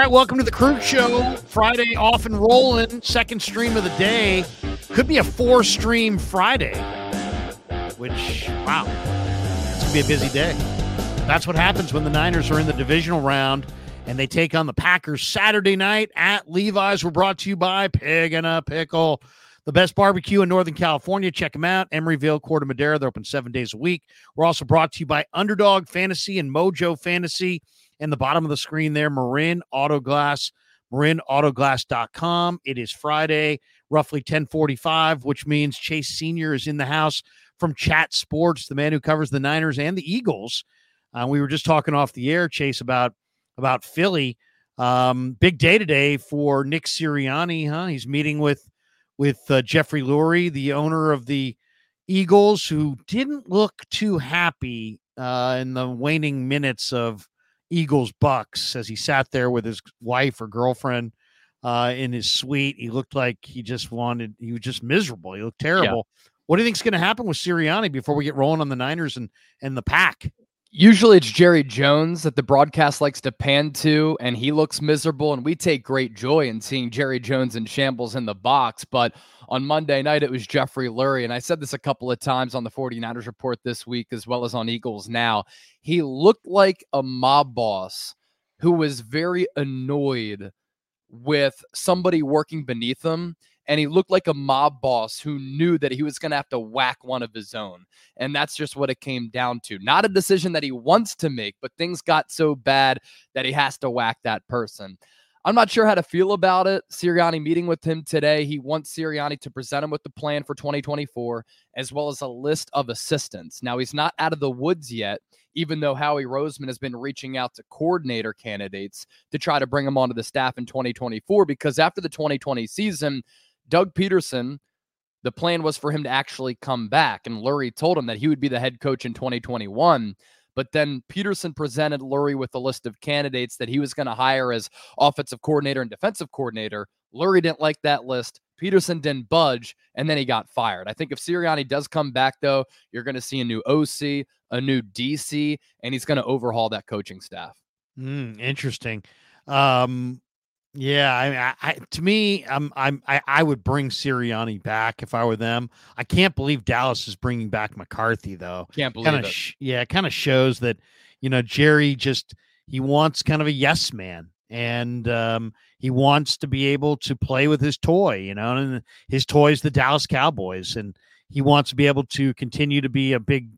All right, welcome to the Krueg Show. Friday off and rolling. Second stream of the day. Could be a four stream Friday, which, wow, it's going to be a busy day. That's what happens when the Niners are in the divisional round and they take on the Packers Saturday night at Levi's. We're brought to you by Pig and a Pickle, the best barbecue in Northern California. Check them out. Emeryville, Corte Madera. They're open seven days a week. We're also brought to you by Underdog Fantasy and Mojo Fantasy and the bottom of the screen there, Marin Auto Glass, marinautoglass.com. It is Friday, roughly 1045, which means Chase Senior is in the house from Chat Sports, the man who covers the Niners and the Eagles. Uh, we were just talking off the air, Chase, about about Philly. Um, big day today for Nick Sirianni, huh? He's meeting with with uh, Jeffrey Lurie, the owner of the Eagles, who didn't look too happy uh, in the waning minutes of Eagles Bucks as he sat there with his wife or girlfriend uh, in his suite. He looked like he just wanted, he was just miserable. He looked terrible. Yeah. What do you think is going to happen with Sirianni before we get rolling on the Niners and and the pack? Usually it's Jerry Jones that the broadcast likes to pan to, and he looks miserable. And we take great joy in seeing Jerry Jones in shambles in the box. But on Monday night, it was Jeffrey Lurie. And I said this a couple of times on the 49ers report this week, as well as on Eagles Now. He looked like a mob boss who was very annoyed with somebody working beneath him and he looked like a mob boss who knew that he was going to have to whack one of his own. And that's just what it came down to. Not a decision that he wants to make, but things got so bad that he has to whack that person. I'm not sure how to feel about it. Sirianni meeting with him today. He wants Sirianni to present him with the plan for 2024, as well as a list of assistants. Now, he's not out of the woods yet, even though Howie Roseman has been reaching out to coordinator candidates to try to bring him onto the staff in 2024, because after the 2020 season, Doug Pederson, the plan was for him to actually come back. And Lurie told him that he would be the head coach in 2021. But then Pederson presented Lurie with a list of candidates that he was going to hire as offensive coordinator and defensive coordinator. Lurie didn't like that list. Pederson didn't budge, and then he got fired. I think if Sirianni does come back, though, you're going to see a new OC, a new DC, and he's going to overhaul that coaching staff. Mm, interesting. Um, yeah, I, I, to me, I'm, I'm, I, I would bring Sirianni back if I were them. I can't believe Dallas is bringing back McCarthy though. Can't believe kinda it. Sh- yeah, it kind of shows that you know Jerry just he wants kind of a yes man, and um, he wants to be able to play with his toy. You know, and his toy is the Dallas Cowboys, and he wants to be able to continue to be a big,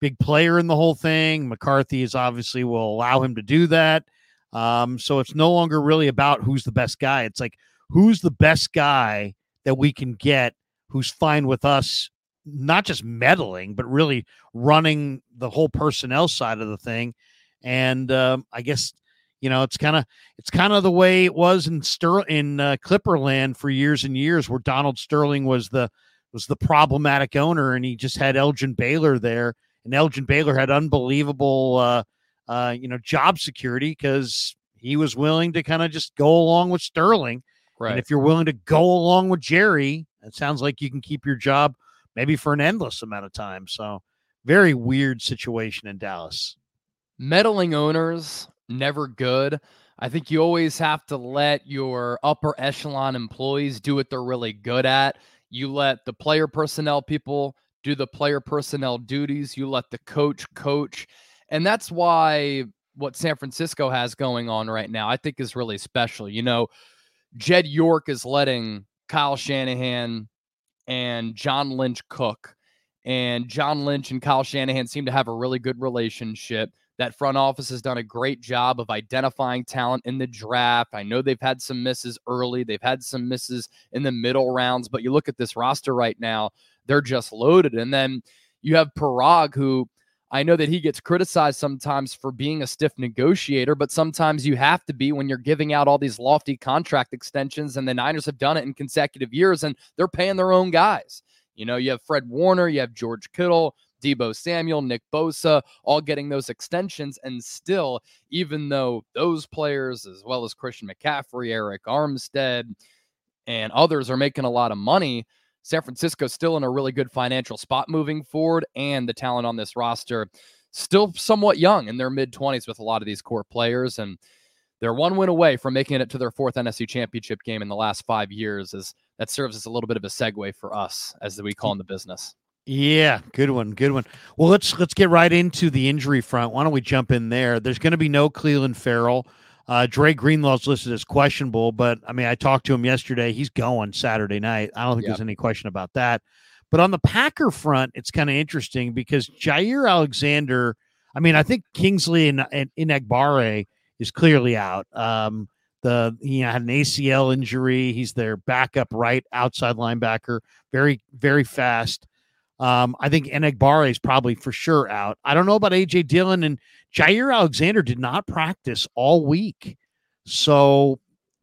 big player in the whole thing. McCarthy is obviously will allow him to do that. Um, so it's no longer really about who's the best guy. It's like who's the best guy that we can get who's fine with us, not just meddling, but really running the whole personnel side of the thing. And um, I guess you know it's kind of it's kind of the way it was in Ster- in uh, Clipperland for years and years, where Donald Sterling was the was the problematic owner, and he just had Elgin Baylor there, and Elgin Baylor had unbelievable. Uh, uh, you know, job security because he was willing to kind of just go along with Sterling. Right. And if you're willing to go along with Jerry, it sounds like you can keep your job maybe for an endless amount of time. So, very weird situation in Dallas. Meddling owners, never good. I think you always have to let your upper echelon employees do what they're really good at. You let the player personnel people do the player personnel duties. You let the coach coach. And that's why what San Francisco has going on right now, I think is really special. You know, Jed York is letting Kyle Shanahan and John Lynch cook. And John Lynch and Kyle Shanahan seem to have a really good relationship. That front office has done a great job of identifying talent in the draft. I know they've had some misses early, they've had some misses in the middle rounds, but you look at this roster right now, they're just loaded. And then you have Paraag, who I know that he gets criticized sometimes for being a stiff negotiator, but sometimes you have to be when you're giving out all these lofty contract extensions. And the Niners have done it in consecutive years, and they're paying their own guys. You know, you have Fred Warner, you have George Kittle, Deebo Samuel, Nick Bosa, all getting those extensions. And still, even though those players, as well as Christian McCaffrey, Arik Armstead, and others are making a lot of money, San Francisco's still in a really good financial spot moving forward, and the talent on this roster still somewhat young in their mid 20s with a lot of these core players. And they're one win away from making it to their fourth NFC championship game in the last five years. As that serves as a little bit of a segue for us, as we call in the business. Yeah, good one, good one. Well, let's let's get right into the injury front. Why don't we jump in there? There's going to be no Clelin Ferrell. Uh, Dre Greenlaw's listed as questionable, but I mean, I talked to him yesterday. He's going Saturday night. I don't think yep. there's any question about that. But on the Packer front, it's kind of interesting because Jaire Alexander. I mean, I think Kingsley and, and Enagbare is clearly out. Um, the he had an ACL injury. He's their backup right outside linebacker, very very fast. Um, I think Enagbare is probably for sure out. I don't know about AJ Dillon and Jaire Alexander did not practice all week. So,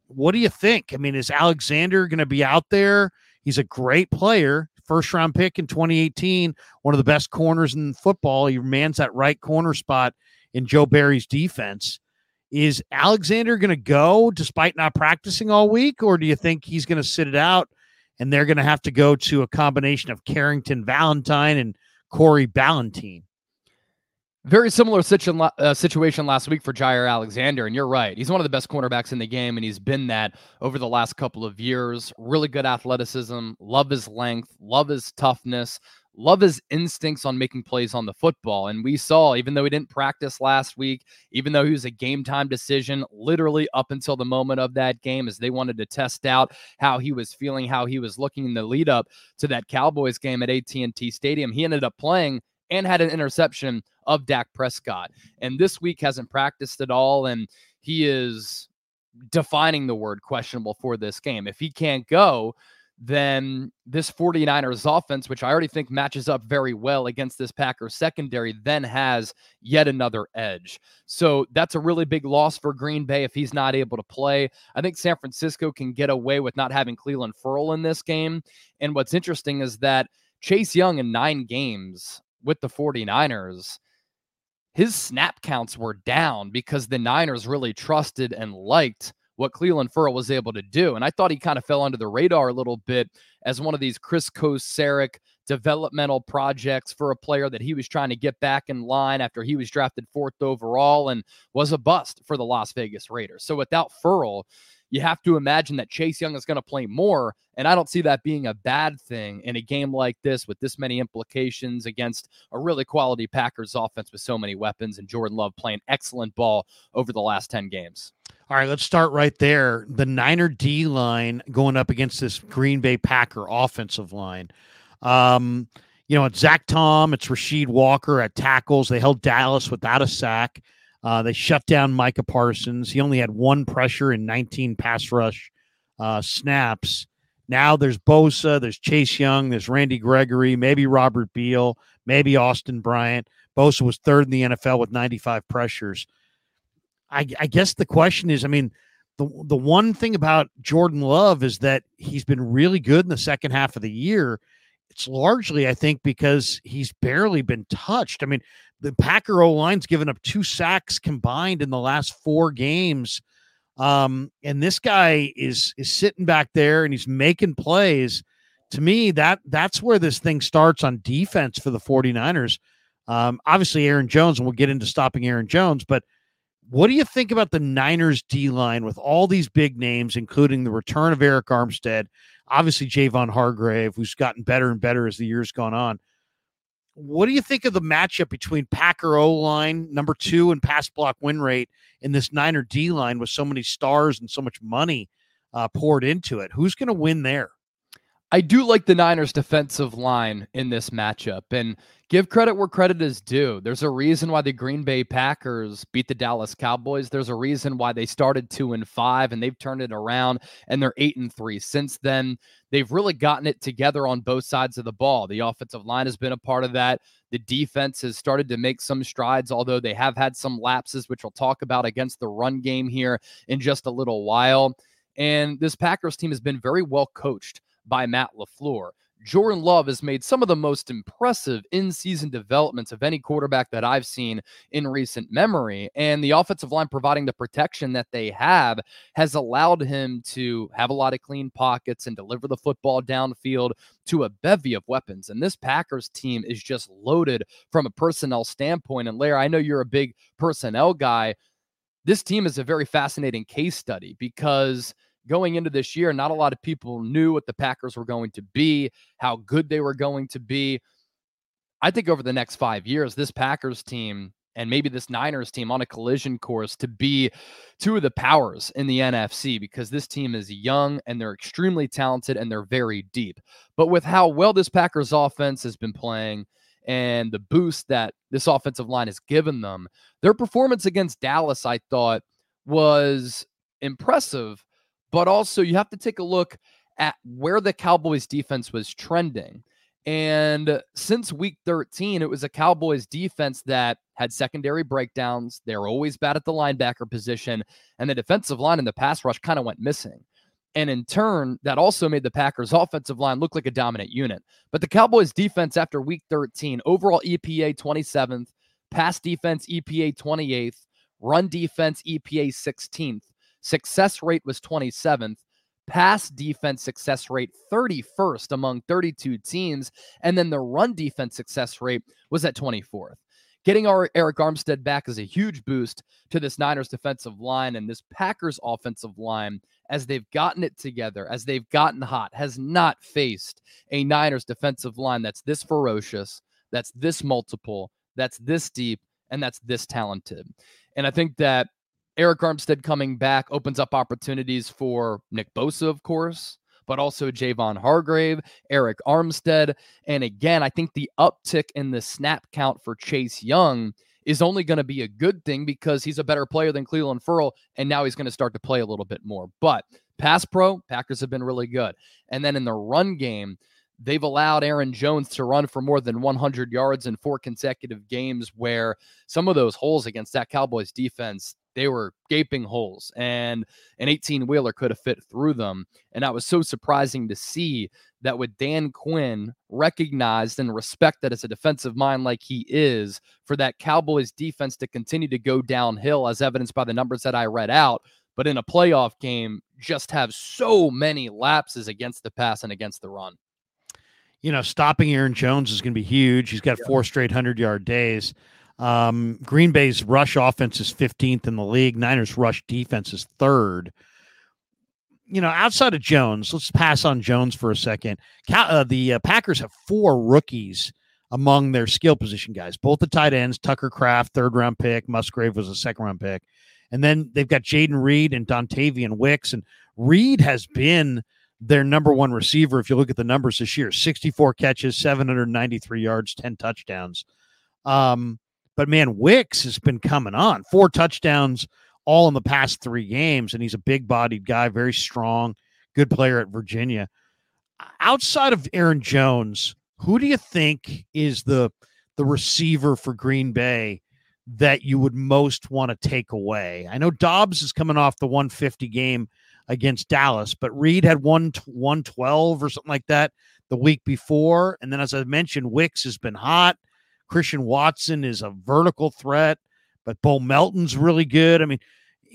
what do you think? I mean, is Alexander going to be out there? He's a great player, first round pick in 2018, one of the best corners in football. He mans that right corner spot in Joe Barry's defense. Is Alexander going to go despite not practicing all week, or do you think he's going to sit it out and they're going to have to go to a combination of Carrington Valentine and Corey Ballentine. Very similar uh, situation last week for Jaire Alexander, and you're right. He's one of the best cornerbacks in the game, and he's been that over the last couple of years. Really good athleticism, love his length, love his toughness, love his instincts on making plays on the football. And we saw, even though he didn't practice last week, even though he was a game time decision, literally up until the moment of that game, as they wanted to test out how he was feeling, how he was looking in the lead up to that Cowboys game at AT&T Stadium, he ended up playing and had an interception of Dak Prescott. And this week hasn't practiced at all, and he is defining the word questionable for this game. If he can't go, then this 49ers offense, which I already think matches up very well against this Packers secondary, then has yet another edge. So that's a really big loss for Green Bay if he's not able to play. I think San Francisco can get away with not having Clelin Ferrell in this game. And what's interesting is that Chase Young in nine games with the 49ers, his snap counts were down because the Niners really trusted and liked what Clelin Ferrell was able to do. And I thought he kind of fell under the radar a little bit as one of these Kris Kocurek developmental projects for a player that he was trying to get back in line after he was drafted fourth overall and was a bust for the Las Vegas Raiders. So without Ferrell, you have to imagine that Chase Young is going to play more. And I don't see that being a bad thing in a game like this with this many implications against a really quality Packers offense with so many weapons and Jordan Love playing excellent ball over the last 10 games. All right, let's start right there. The Niner D line going up against this Green Bay Packer offensive line. Um, you know, it's Zach Tom, it's Rasheed Walker at tackles. They held Dallas without a sack. Uh, they shut down Micah Parsons. He only had one pressure in 19 pass rush uh, snaps. Now there's Bosa, there's Chase Young, there's Randy Gregory, maybe Robert Beal, maybe Austin Bryant. Bosa was third in the NFL with 95 pressures. I, I guess the question is, I mean, the the one thing about Jordan Love is that he's been really good in the second half of the year. It's largely, I think, because he's barely been touched. I mean, the Packer O line's given up two sacks combined in the last four games. Um, and this guy is is sitting back there and he's making plays. To me, that that's where this thing starts on defense for the 49ers. Um, obviously, Aaron Jones, and we'll get into stopping Aaron Jones, but what do you think about the Niners D line with all these big names, including the return of Arik Armstead, obviously Javon Hargrave, who's gotten better and better as the years gone on? What do you think of the matchup between Packer O line, number two, and pass block win rate in this Niner D line with so many stars and so much money uh, poured into it? Who's going to win there? I do like the Niners defensive line in this matchup and give credit where credit is due. There's a reason why the Green Bay Packers beat the Dallas Cowboys. There's a reason why they started 2 and 5 and they've turned it around and they're 8 and 3 since then. They've really gotten it together on both sides of the ball. The offensive line has been a part of that. The defense has started to make some strides, although they have had some lapses, which we'll talk about against the run game here in just a little while. And this Packers team has been very well coached by Matt LaFleur. Jordan Love has made some of the most impressive in season developments of any quarterback that I've seen in recent memory. And the offensive line providing the protection that they have has allowed him to have a lot of clean pockets and deliver the football downfield to a bevy of weapons. And this Packers team is just loaded from a personnel standpoint. And Larry, I know you're a big personnel guy. this team is a very fascinating case study because going into this year, not a lot of people knew what the Packers were going to be, how good they were going to be. I think over the next five years, this Packers team and maybe this Niners team on a collision course to be two of the powers in the NFC because this team is young and they're extremely talented and they're very deep. But with how well this Packers offense has been playing and the boost that this offensive line has given them, their performance against Dallas, I thought, was impressive. But also, you have to take a look at where the Cowboys defense was trending. And since week 13, it was a Cowboys defense that had secondary breakdowns. They're always bad at the linebacker position, and the defensive line and the pass rush kind of went missing. And in turn, that also made the Packers' offensive line look like a dominant unit. But the Cowboys' defense after week 13, overall EPA 27th, pass defense EPA 28th, run defense EPA 16th, success rate was 27th, pass defense success rate 31st among 32 teams. And then the run defense success rate was at 24th. Getting our Arik Armstead back is a huge boost to this Niners defensive line and this Packers offensive line as they've gotten it together, as they've gotten hot, has not faced a Niners defensive line that's this ferocious, that's this multiple, that's this deep, and that's this talented. And I think that Arik Armstead coming back opens up opportunities for Nick Bosa, of course, but also Javon Hargrave, Arik Armstead. And again, I think the uptick in the snap count for Chase Young is only going to be a good thing because he's a better player than Clelin Ferrell, and now he's going to start to play a little bit more. But pass pro, Packers have been really good. And then in the run game, they've allowed Aaron Jones to run for more than 100 yards in four consecutive games where some of those holes against that Cowboys defense they were gaping holes, and an 18 wheeler could have fit through them. And that was so surprising to see that with Dan Quinn recognized and respected as a defensive mind like he is, for that Cowboys defense to continue to go downhill, as evidenced by the numbers that I read out. But in a playoff game, just have so many lapses against the pass and against the run. You know, stopping Aaron Jones is going to be huge. He's got yeah. four straight 100 yard days. Um, Green Bay's rush offense is 15th in the league. Niners rush defense is third. You know, outside of Jones, let's pass on Jones for a second. Uh, the uh, Packers have four rookies among their skill position guys, both the tight ends, Tucker Kraft, third round pick, Musgrave was a second round pick. And then they've got Jayden Reed and Dontayvion Wicks. And Reed has been their number one receiver. If you look at the numbers this year 64 catches, 793 yards, 10 touchdowns. Um, but man, Wicks has been coming on. Four touchdowns all in the past three games, and he's a big bodied guy, very strong, good player at Virginia. Outside of Aaron Jones, who do you think is the the receiver for Green Bay that you would most want to take away? I know Doubs is coming off the 150 game against Dallas, but Reed had one 112 or something like that the week before. And then, as I mentioned, Wicks has been hot. Christian Watson is a vertical threat, but Bo Melton's really good. I mean,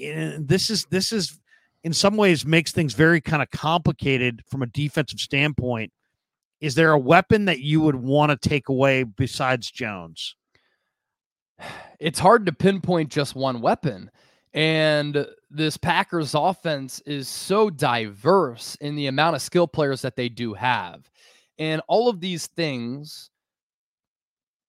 eh, this is this is in some ways makes things very kind of complicated from a defensive standpoint. Is there a weapon that you would want to take away besides Jones? It's hard to pinpoint just one weapon. And this Packers offense is so diverse in the amount of skill players that they do have. And all of these things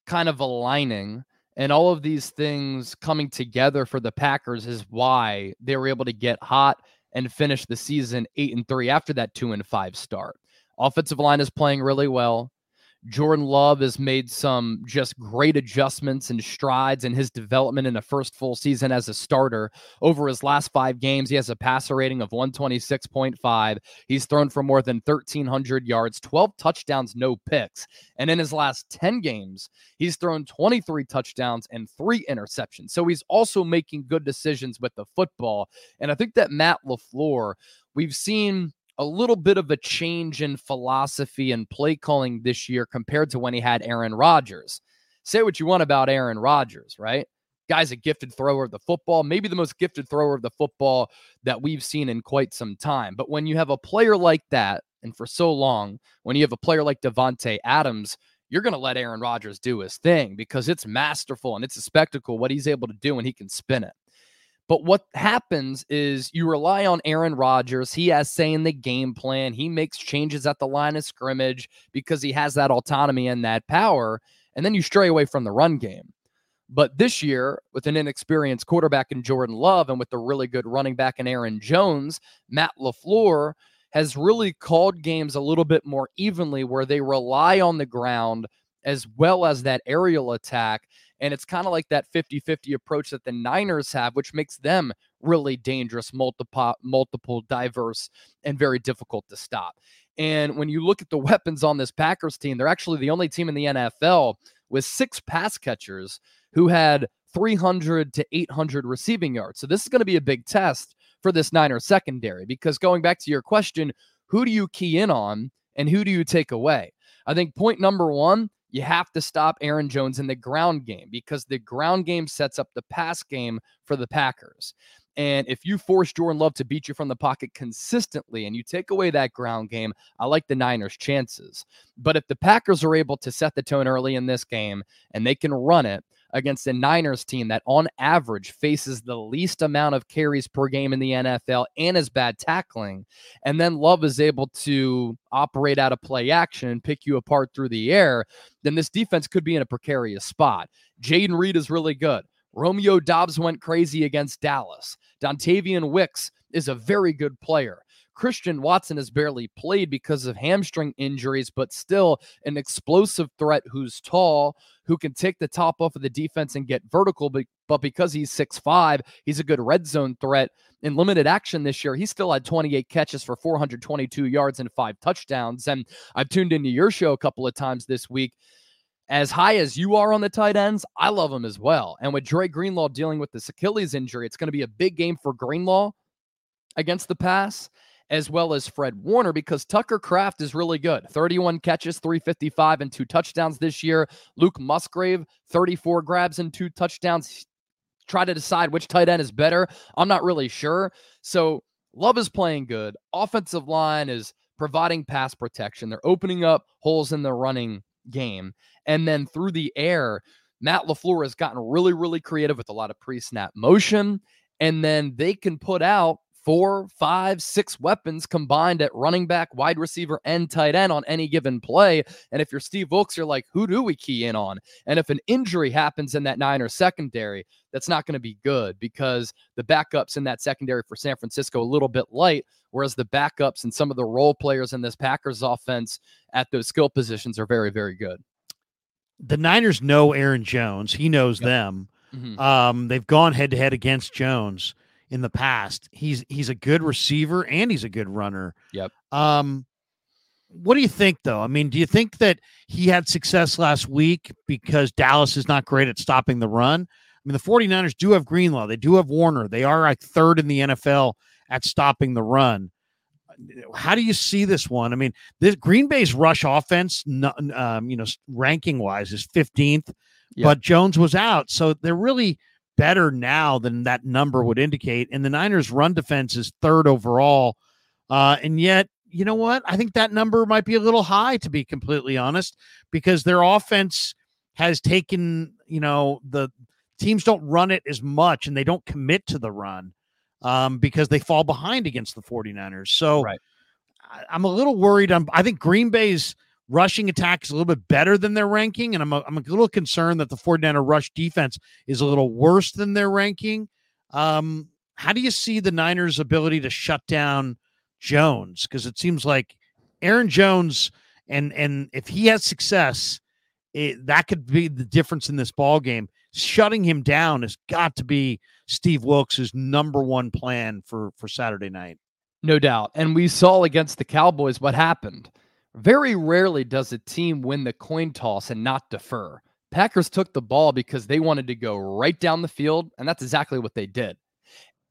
kind of aligning and all of these things coming together for the Packers is why they were able to get hot and finish the season 8 and 3 after that 2 and 5 start. Offensive line is playing really well. Jordan Love has made some just great adjustments and strides in his development in the first full season as a starter. Over his last five games, he has a passer rating of 126.5. He's thrown for more than 1,300 yards, 12 touchdowns, no picks. And in his last 10 games, he's thrown 23 touchdowns and three interceptions. So he's also making good decisions with the football. And I think that Matt LaFleur, we've seen a little bit of a change in philosophy and play calling this year compared to when he had Aaron Rodgers. Say what you want about Aaron Rodgers, right? Guy's a gifted thrower of the football, maybe the most gifted thrower of the football that we've seen in quite some time. But when you have a player like that, and for so long, when you have a player like Davante Adams, you're going to let Aaron Rodgers do his thing because it's masterful and it's a spectacle what he's able to do and he can spin it. But what happens is you rely on Aaron Rodgers. He has say in the game plan. He makes changes at the line of scrimmage because he has that autonomy and that power. And then you stray away from the run game. But this year, with an inexperienced quarterback in Jordan Love and with the really good running back in Aaron Jones, Matt LaFleur has really called games a little bit more evenly where they rely on the ground as well as that aerial attack. And it's kind of like that 50 50 approach that the Niners have, which makes them really dangerous, multiple, multiple, diverse, and very difficult to stop. And when you look at the weapons on this Packers team, they're actually the only team in the NFL with six pass catchers who had 300 to 800 receiving yards. So this is going to be a big test for this Niners secondary because going back to your question, who do you key in on and who do you take away? I think point number one you have to stop Aaron Jones in the ground game because the ground game sets up the pass game for the Packers. And if you force Jordan Love to beat you from the pocket consistently and you take away that ground game, I like the Niners' chances. But if the Packers are able to set the tone early in this game and they can run it, against a Niners team that on average faces the least amount of carries per game in the NFL and is bad tackling. And then Love is able to operate out of play action and pick you apart through the air, then this defense could be in a precarious spot. Jayden Reed is really good. Romeo Doubs went crazy against Dallas. Dontayvion Wicks is a very good player. Christian Watson has barely played because of hamstring injuries, but still an explosive threat who's tall, who can take the top off of the defense and get vertical. But, but because he's 6'5, he's a good red zone threat. In limited action this year, he still had 28 catches for 422 yards and five touchdowns. And I've tuned into your show a couple of times this week as high as you are on the tight ends, I love him as well. And with Dre Greenlaw dealing with this Achilles injury, it's going to be a big game for Greenlaw against the pass as well as Fred Warner because Tucker Kraft is really good. 31 catches, 355, and two touchdowns this year. Luke Musgrave, 34 grabs and two touchdowns. Try to decide which tight end is better. I'm not really sure. So Love is playing good. Offensive line is providing pass protection. They're opening up holes in the running game. And then through the air, Matt LaFleur has gotten really, really creative with a lot of pre snap motion. And then they can put out four, five, six weapons combined at running back, wide receiver, and tight end on any given play. And if you're Steve Wilks, you're like, who do we key in on? And if an injury happens in that Niner secondary, that's not going to be good because the backups in that secondary for San Francisco a little bit light, whereas the backups and some of the role players in this Packers offense at those skill positions are very, very good. The Niners know Aaron Jones. He knows yep. them. Mm-hmm. Um, they've gone head to head against Jones in the past. He's he's a good receiver and he's a good runner. Yep. Um what do you think though? I mean, do you think that he had success last week because Dallas is not great at stopping the run? I mean, the 49ers do have Greenlaw, they do have Warner. They are like third in the NFL at stopping the run. How do you see this one? I mean, this Green Bay's rush offense, um, you know, ranking wise, is 15th, yep. but Jones was out, so they're really better now than that number would indicate. And the Niners' run defense is third overall. Uh, and yet, you know what? I think that number might be a little high, to be completely honest, because their offense has taken, you know, the teams don't run it as much and they don't commit to the run um, because they fall behind against the 49ers. So right. I, I'm a little worried. I'm, I think Green Bay's rushing attack is a little bit better than their ranking. And I'm a, I'm a little concerned that the 49er rush defense is a little worse than their ranking. Um, how do you see the Niners' ability to shut down Jones? Because it seems like Aaron Jones, and and if he has success, it, that could be the difference in this ball game. Shutting him down has got to be Steve Wilks' number one plan for for Saturday night. No doubt. And we saw against the Cowboys what happened. Very rarely does a team win the coin toss and not defer. Packers took the ball because they wanted to go right down the field, and that's exactly what they did.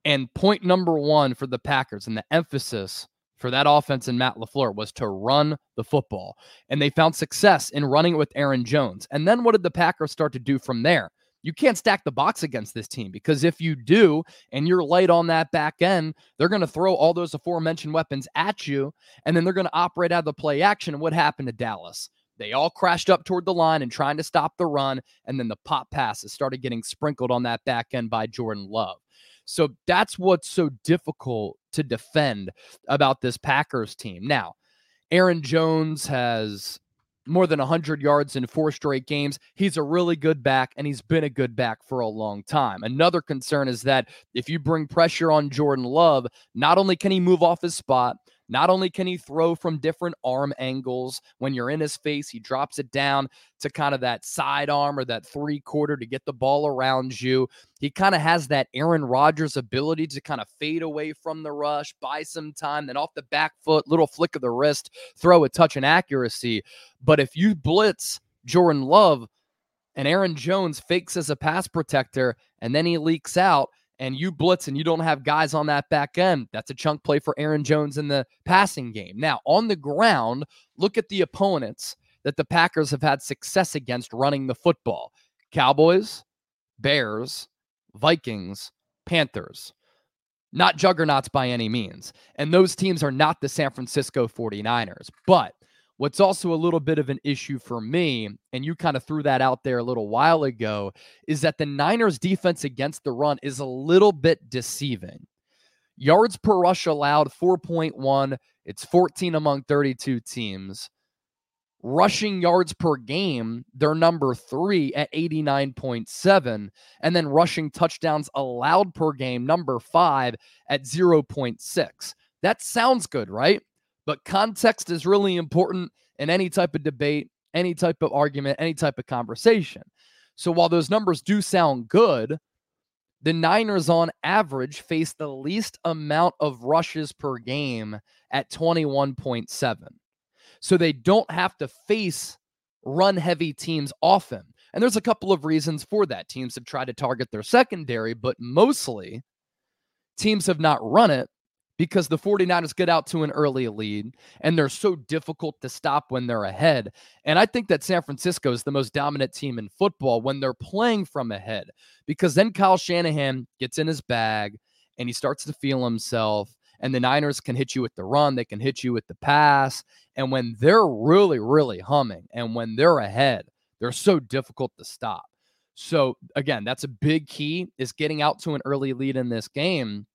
And point number one for the Packers and the emphasis for that offense and Matt LaFleur was to run the football. And they found success in running it with Aaron Jones. And then what did the Packers start to do from there? You can't stack the box against this team because if you do and you're light on that back end, they're going to throw all those aforementioned weapons at you and then they're going to operate out of the play action. What happened to Dallas? They all crashed up toward the line and trying to stop the run. And then the pop passes started getting sprinkled on that back end by Jordan Love. So that's what's so difficult to defend about this Packers team. Now, Aaron Jones has more than 100 yards in four straight games. He's a really good back, and he's been a good back for a long time. Another concern is that if you bring pressure on Jordan Love, not only can he move off his spot, not only can he throw from different arm angles, when you're in his face, he drops it down to kind of that side arm or that three quarter to get the ball around you. He kind of has that Aaron Rodgers ability to kind of fade away from the rush, buy some time, then off the back foot, little flick of the wrist, throw a touch and accuracy. But if you blitz Jordan Love, and Aaron Jones fakes as a pass protector and then he leaks out and you blitz and you don't have guys on that back end, that's a chunk play for Aaron Jones in the passing game. Now, on the ground, look at the opponents that the Packers have had success against running the football Cowboys, Bears, Vikings, Panthers. Not juggernauts by any means. And those teams are not the San Francisco 49ers. But What's also a little bit of an issue for me, and you kind of threw that out there a little while ago, is that the Niners' defense against the run is a little bit deceiving. Yards per rush allowed 4.1, it's 14 among 32 teams. Rushing yards per game, they're number three at 89.7. And then rushing touchdowns allowed per game, number five at 0.6. That sounds good, right? But context is really important in any type of debate, any type of argument, any type of conversation. So while those numbers do sound good, the Niners on average face the least amount of rushes per game at 21.7. So they don't have to face run heavy teams often. And there's a couple of reasons for that. Teams have tried to target their secondary, but mostly teams have not run it because the 49ers get out to an early lead and they're so difficult to stop when they're ahead. And I think that San Francisco is the most dominant team in football when they're playing from ahead because then Kyle Shanahan gets in his bag and he starts to feel himself. And the Niners can hit you with the run, they can hit you with the pass. And when they're really, really humming and when they're ahead, they're so difficult to stop. So again, that's a big key is getting out to an early lead in this game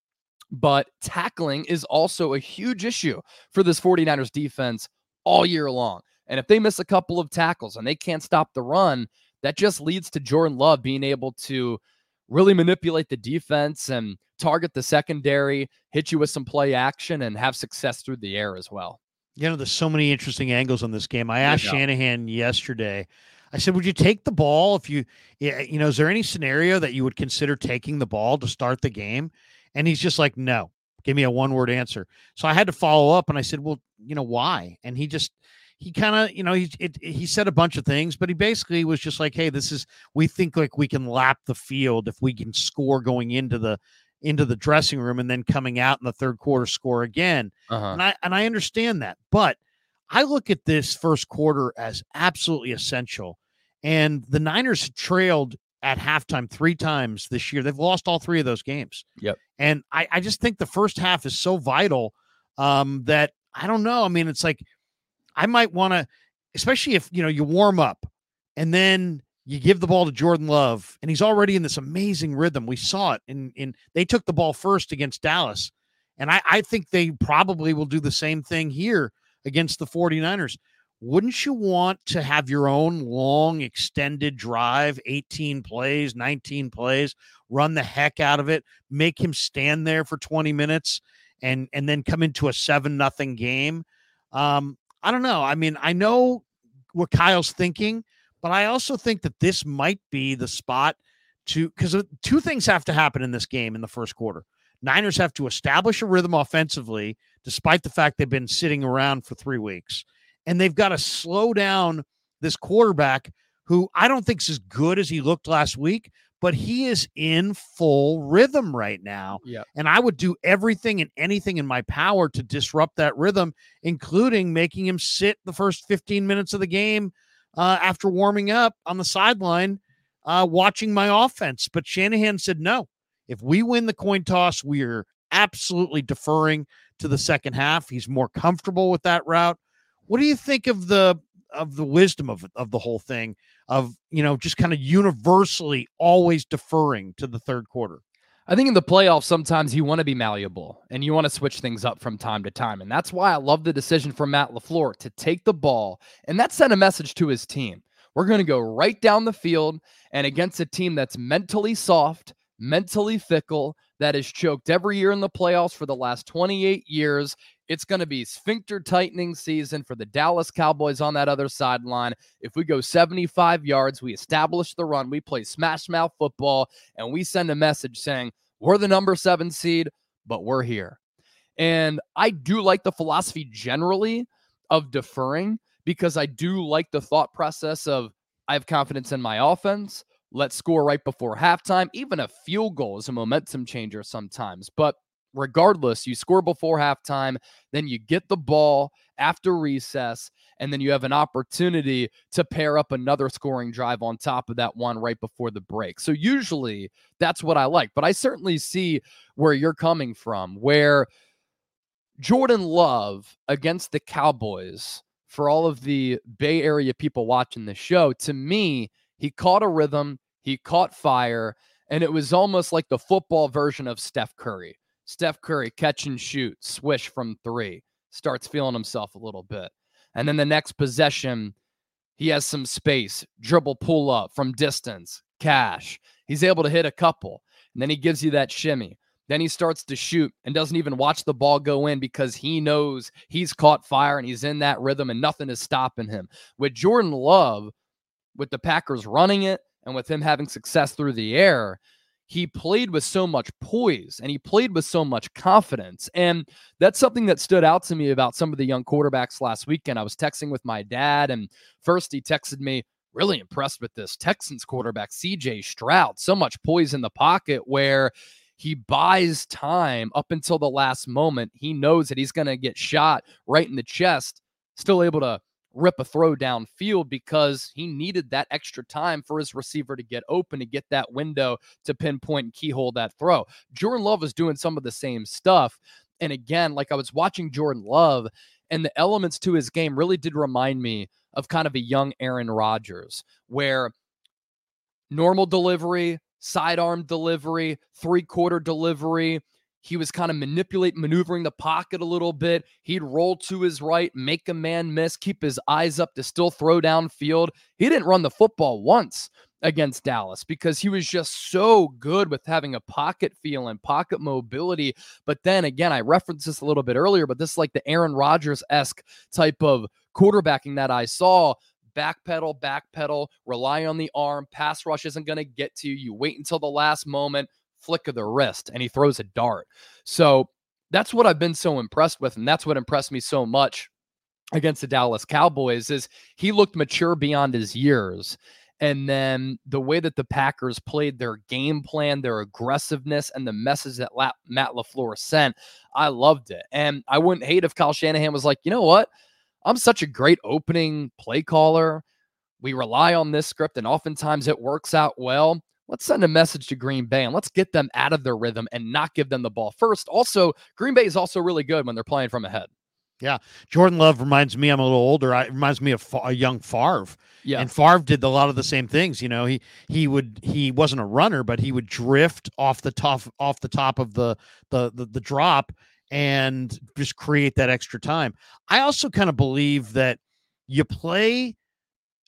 but tackling is also a huge issue for this 49ers defense all year long. And if they miss a couple of tackles and they can't stop the run, that just leads to Jordan Love being able to really manipulate the defense and target the secondary, hit you with some play action, and have success through the air as well. You know, there's so many interesting angles on this game. I asked Shanahan yesterday. I said, "Would you take the ball if you, you know, is there any scenario that you would consider taking the ball to start the game?" And he's just like, no, give me a one word answer. So I had to follow up and I said, well, you know, why? And he just, he kind of, you know, he it, he said a bunch of things, but he basically was just like, "Hey, this is we think like we can lap the field if we can score going into the into the dressing room and then coming out in the third quarter score again." Uh-huh. And I and I understand that, but I look at this first quarter as absolutely essential. And the Niners trailed at halftime three times this year. They've lost all three of those games. Yep. And I, I just think the first half is so vital um, that I don't know. I mean, it's like I might want to, especially if you know you warm up and then you give the ball to Jordan Love, and he's already in this amazing rhythm. We saw it in in they took the ball first against Dallas. And I, I think they probably will do the same thing here against the 49ers wouldn't you want to have your own long extended drive 18 plays 19 plays run the heck out of it make him stand there for 20 minutes and and then come into a seven nothing game? Um i don't know i mean i know what kyle's thinking but i also think that this might be the spot to because two things have to happen in this game in the first quarter. Niners have to establish a rhythm offensively despite the fact they've been sitting around for three weeks and they've got to slow down this quarterback who I don't think is as good as he looked last week, but he is in full rhythm right now. Yeah. And I would do everything and anything in my power to disrupt that rhythm, including making him sit the first 15 minutes of the game uh, after warming up on the sideline, uh, watching my offense. But Shanahan said, no, if we win the coin toss, we are absolutely deferring to the second half. He's more comfortable with that route. What do you think of the of the wisdom of of the whole thing of you know just kind of universally always deferring to the third quarter? I think in the playoffs, sometimes you want to be malleable and you want to switch things up from time to time. And that's why I love the decision from Matt LaFleur to take the ball. And that sent a message to his team. We're going to go right down the field and against a team that's mentally soft, mentally fickle, that has choked every year in the playoffs for the last 28 years. It's going to be sphincter tightening season for the Dallas Cowboys on that other sideline. If we go 75 yards, we establish the run, we play smash mouth football, and we send a message saying, we're the number seven seed, but we're here. And I do like the philosophy generally of deferring because I do like the thought process of I have confidence in my offense. Let's score right before halftime. Even a field goal is a momentum changer sometimes. But regardless, you score before halftime, then you get the ball after recess, and then you have an opportunity to pair up another scoring drive on top of that one right before the break. So usually that's what I like, but I certainly see where you're coming from, where Jordan Love against the Cowboys, for all of the Bay Area people watching the show, to me, he caught a rhythm, he caught fire, and it was almost like the football version of Steph Curry. Steph Curry catch and shoot, swish from three, starts feeling himself a little bit. And then the next possession, he has some space, dribble pull up from distance, cash. He's able to hit a couple. And then he gives you that shimmy. Then he starts to shoot and doesn't even watch the ball go in because he knows he's caught fire and he's in that rhythm and nothing is stopping him. With Jordan Love, with the Packers running it and with him having success through the air, he played with so much poise and he played with so much confidence. And that's something that stood out to me about some of the young quarterbacks last weekend. I was texting with my dad, and first he texted me, really impressed with this Texans quarterback, CJ Stroud. So much poise in the pocket where he buys time up until the last moment. He knows that he's going to get shot right in the chest, still able to rip a throw downfield because he needed that extra time for his receiver to get open to get that window to pinpoint and keyhole that throw. Jordan Love was doing some of the same stuff. And again, like I was watching Jordan Love, and the elements to his game really did remind me of kind of a young Aaron Rodgers, where normal delivery, sidearm delivery, three quarter delivery, he was kind of manipulate, maneuvering the pocket a little bit. He'd roll to his right, make a man miss, keep his eyes up to still throw downfield. He didn't run the football once against Dallas because he was just so good with having a pocket feel and pocket mobility. But then again, I referenced this a little bit earlier, but this is like the Aaron Rodgers esque type of quarterbacking that I saw. Backpedal, backpedal, rely on the arm. Pass rush isn't going to get to you. You wait until the last moment flick of the wrist and he throws a dart. So that's what I've been so impressed with. And that's what impressed me so much against the Dallas Cowboys is he looked mature beyond his years. And then the way that the Packers played their game plan, their aggressiveness, and the message that La- Matt LaFleur sent, I loved it. And I wouldn't hate if Kyle Shanahan was like, you know what? I'm such a great opening play caller. We rely on this script, and oftentimes it works out well let's send a message to Green Bay and let's get them out of their rhythm and not give them the ball first. Also, Green Bay is also really good when they're playing from ahead. Yeah, Jordan Love reminds me. I'm a little older. I reminds me of a young Favre. Yeah, and Favre did a lot of the same things. You know, he he would he wasn't a runner, but he would drift off the top off the top of the the the, the drop and just create that extra time. I also kind of believe that you play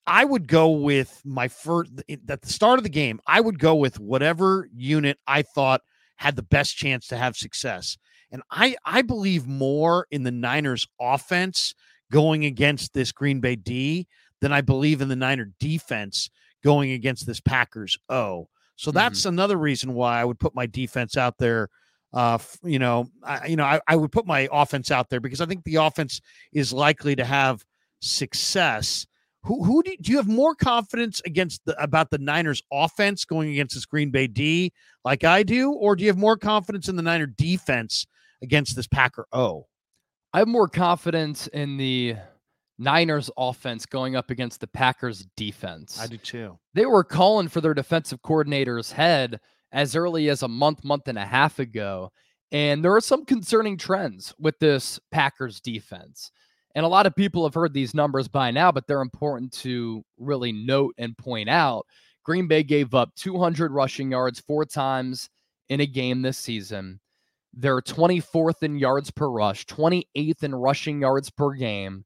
I would go with my first at the start of the game. I would go with whatever unit I thought had the best chance to have success. And I I believe more in the Niners offense going against this Green Bay D than I believe in the Niner defense going against this Packers O. So mm-hmm. that's mm-hmm. another reason why I would put my defense out there. Uh, you know, I, you know, I, I would put my offense out there because I think the offense is likely to have success who who do you, do you have more confidence against the, about the Niners offense going against this Green Bay D like I do, or do you have more confidence in the Niner defense against this Packer O? I have more confidence in the Niners offense going up against the Packers defense. I do too. They were calling for their defensive coordinator's head as early as a month, month and a half ago. And there are some concerning trends with this Packers defense. And a lot of people have heard these numbers by now, but they're important to really note and point out. Green Bay gave up 200 rushing yards four times in a game this season. They're 24th in yards per rush, 28th in rushing yards per game.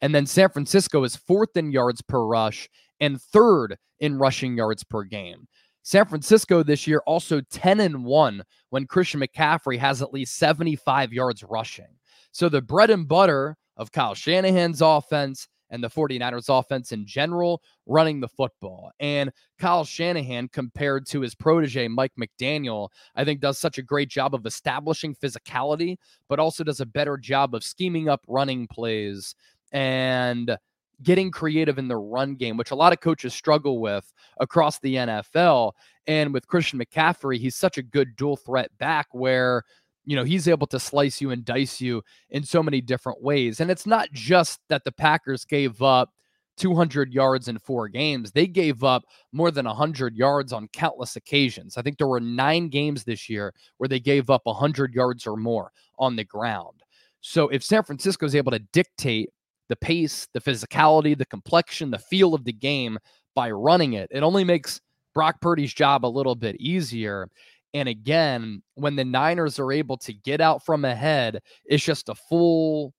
And then San Francisco is fourth in yards per rush and third in rushing yards per game. San Francisco this year also 10 and 1 when Christian McCaffrey has at least 75 yards rushing. So the bread and butter of Kyle Shanahan's offense and the 49ers offense in general running the football. And Kyle Shanahan, compared to his protege, Mike McDaniel, I think does such a great job of establishing physicality, but also does a better job of scheming up running plays and getting creative in the run game, which a lot of coaches struggle with across the NFL. And with Christian McCaffrey, he's such a good dual threat back where you know, he's able to slice you and dice you in so many different ways. And it's not just that the Packers gave up 200 yards in four games. They gave up more than 100 yards on countless occasions. I think there were nine games this year where they gave up 100 yards or more on the ground. So if San Francisco is able to dictate the pace, the physicality, the complexion, the feel of the game by running it, it only makes Brock Purdy's job a little bit easier. And again, when the Niners are able to get out from ahead, it's just a full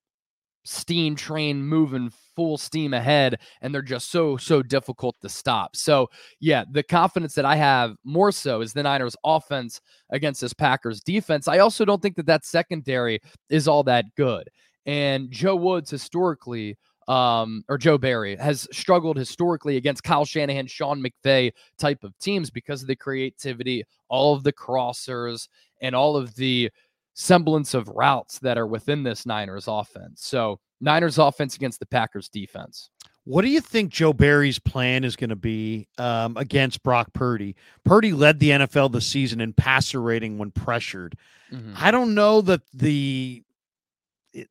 steam train moving full steam ahead and they're just so so difficult to stop. So, yeah, the confidence that I have more so is the Niners offense against this Packers defense. I also don't think that that secondary is all that good. And Joe Woods historically um, or Joe Barry has struggled historically against Kyle Shanahan, Sean McVay type of teams because of the creativity, all of the crossers, and all of the semblance of routes that are within this Niners offense. So, Niners offense against the Packers defense. What do you think Joe Barry's plan is going to be um, against Brock Purdy? Purdy led the NFL this season in passer rating when pressured. Mm-hmm. I don't know that the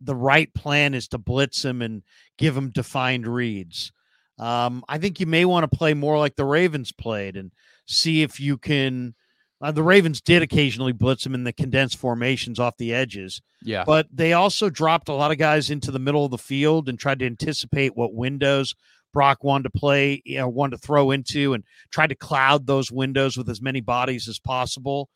the right plan is to blitz him and give him defined reads. Um, I think you may want to play more like the Ravens played and see if you can. Uh, the Ravens did occasionally blitz him in the condensed formations off the edges. Yeah. But they also dropped a lot of guys into the middle of the field and tried to anticipate what windows Brock wanted to play, you know, wanted to throw into and tried to cloud those windows with as many bodies as possible.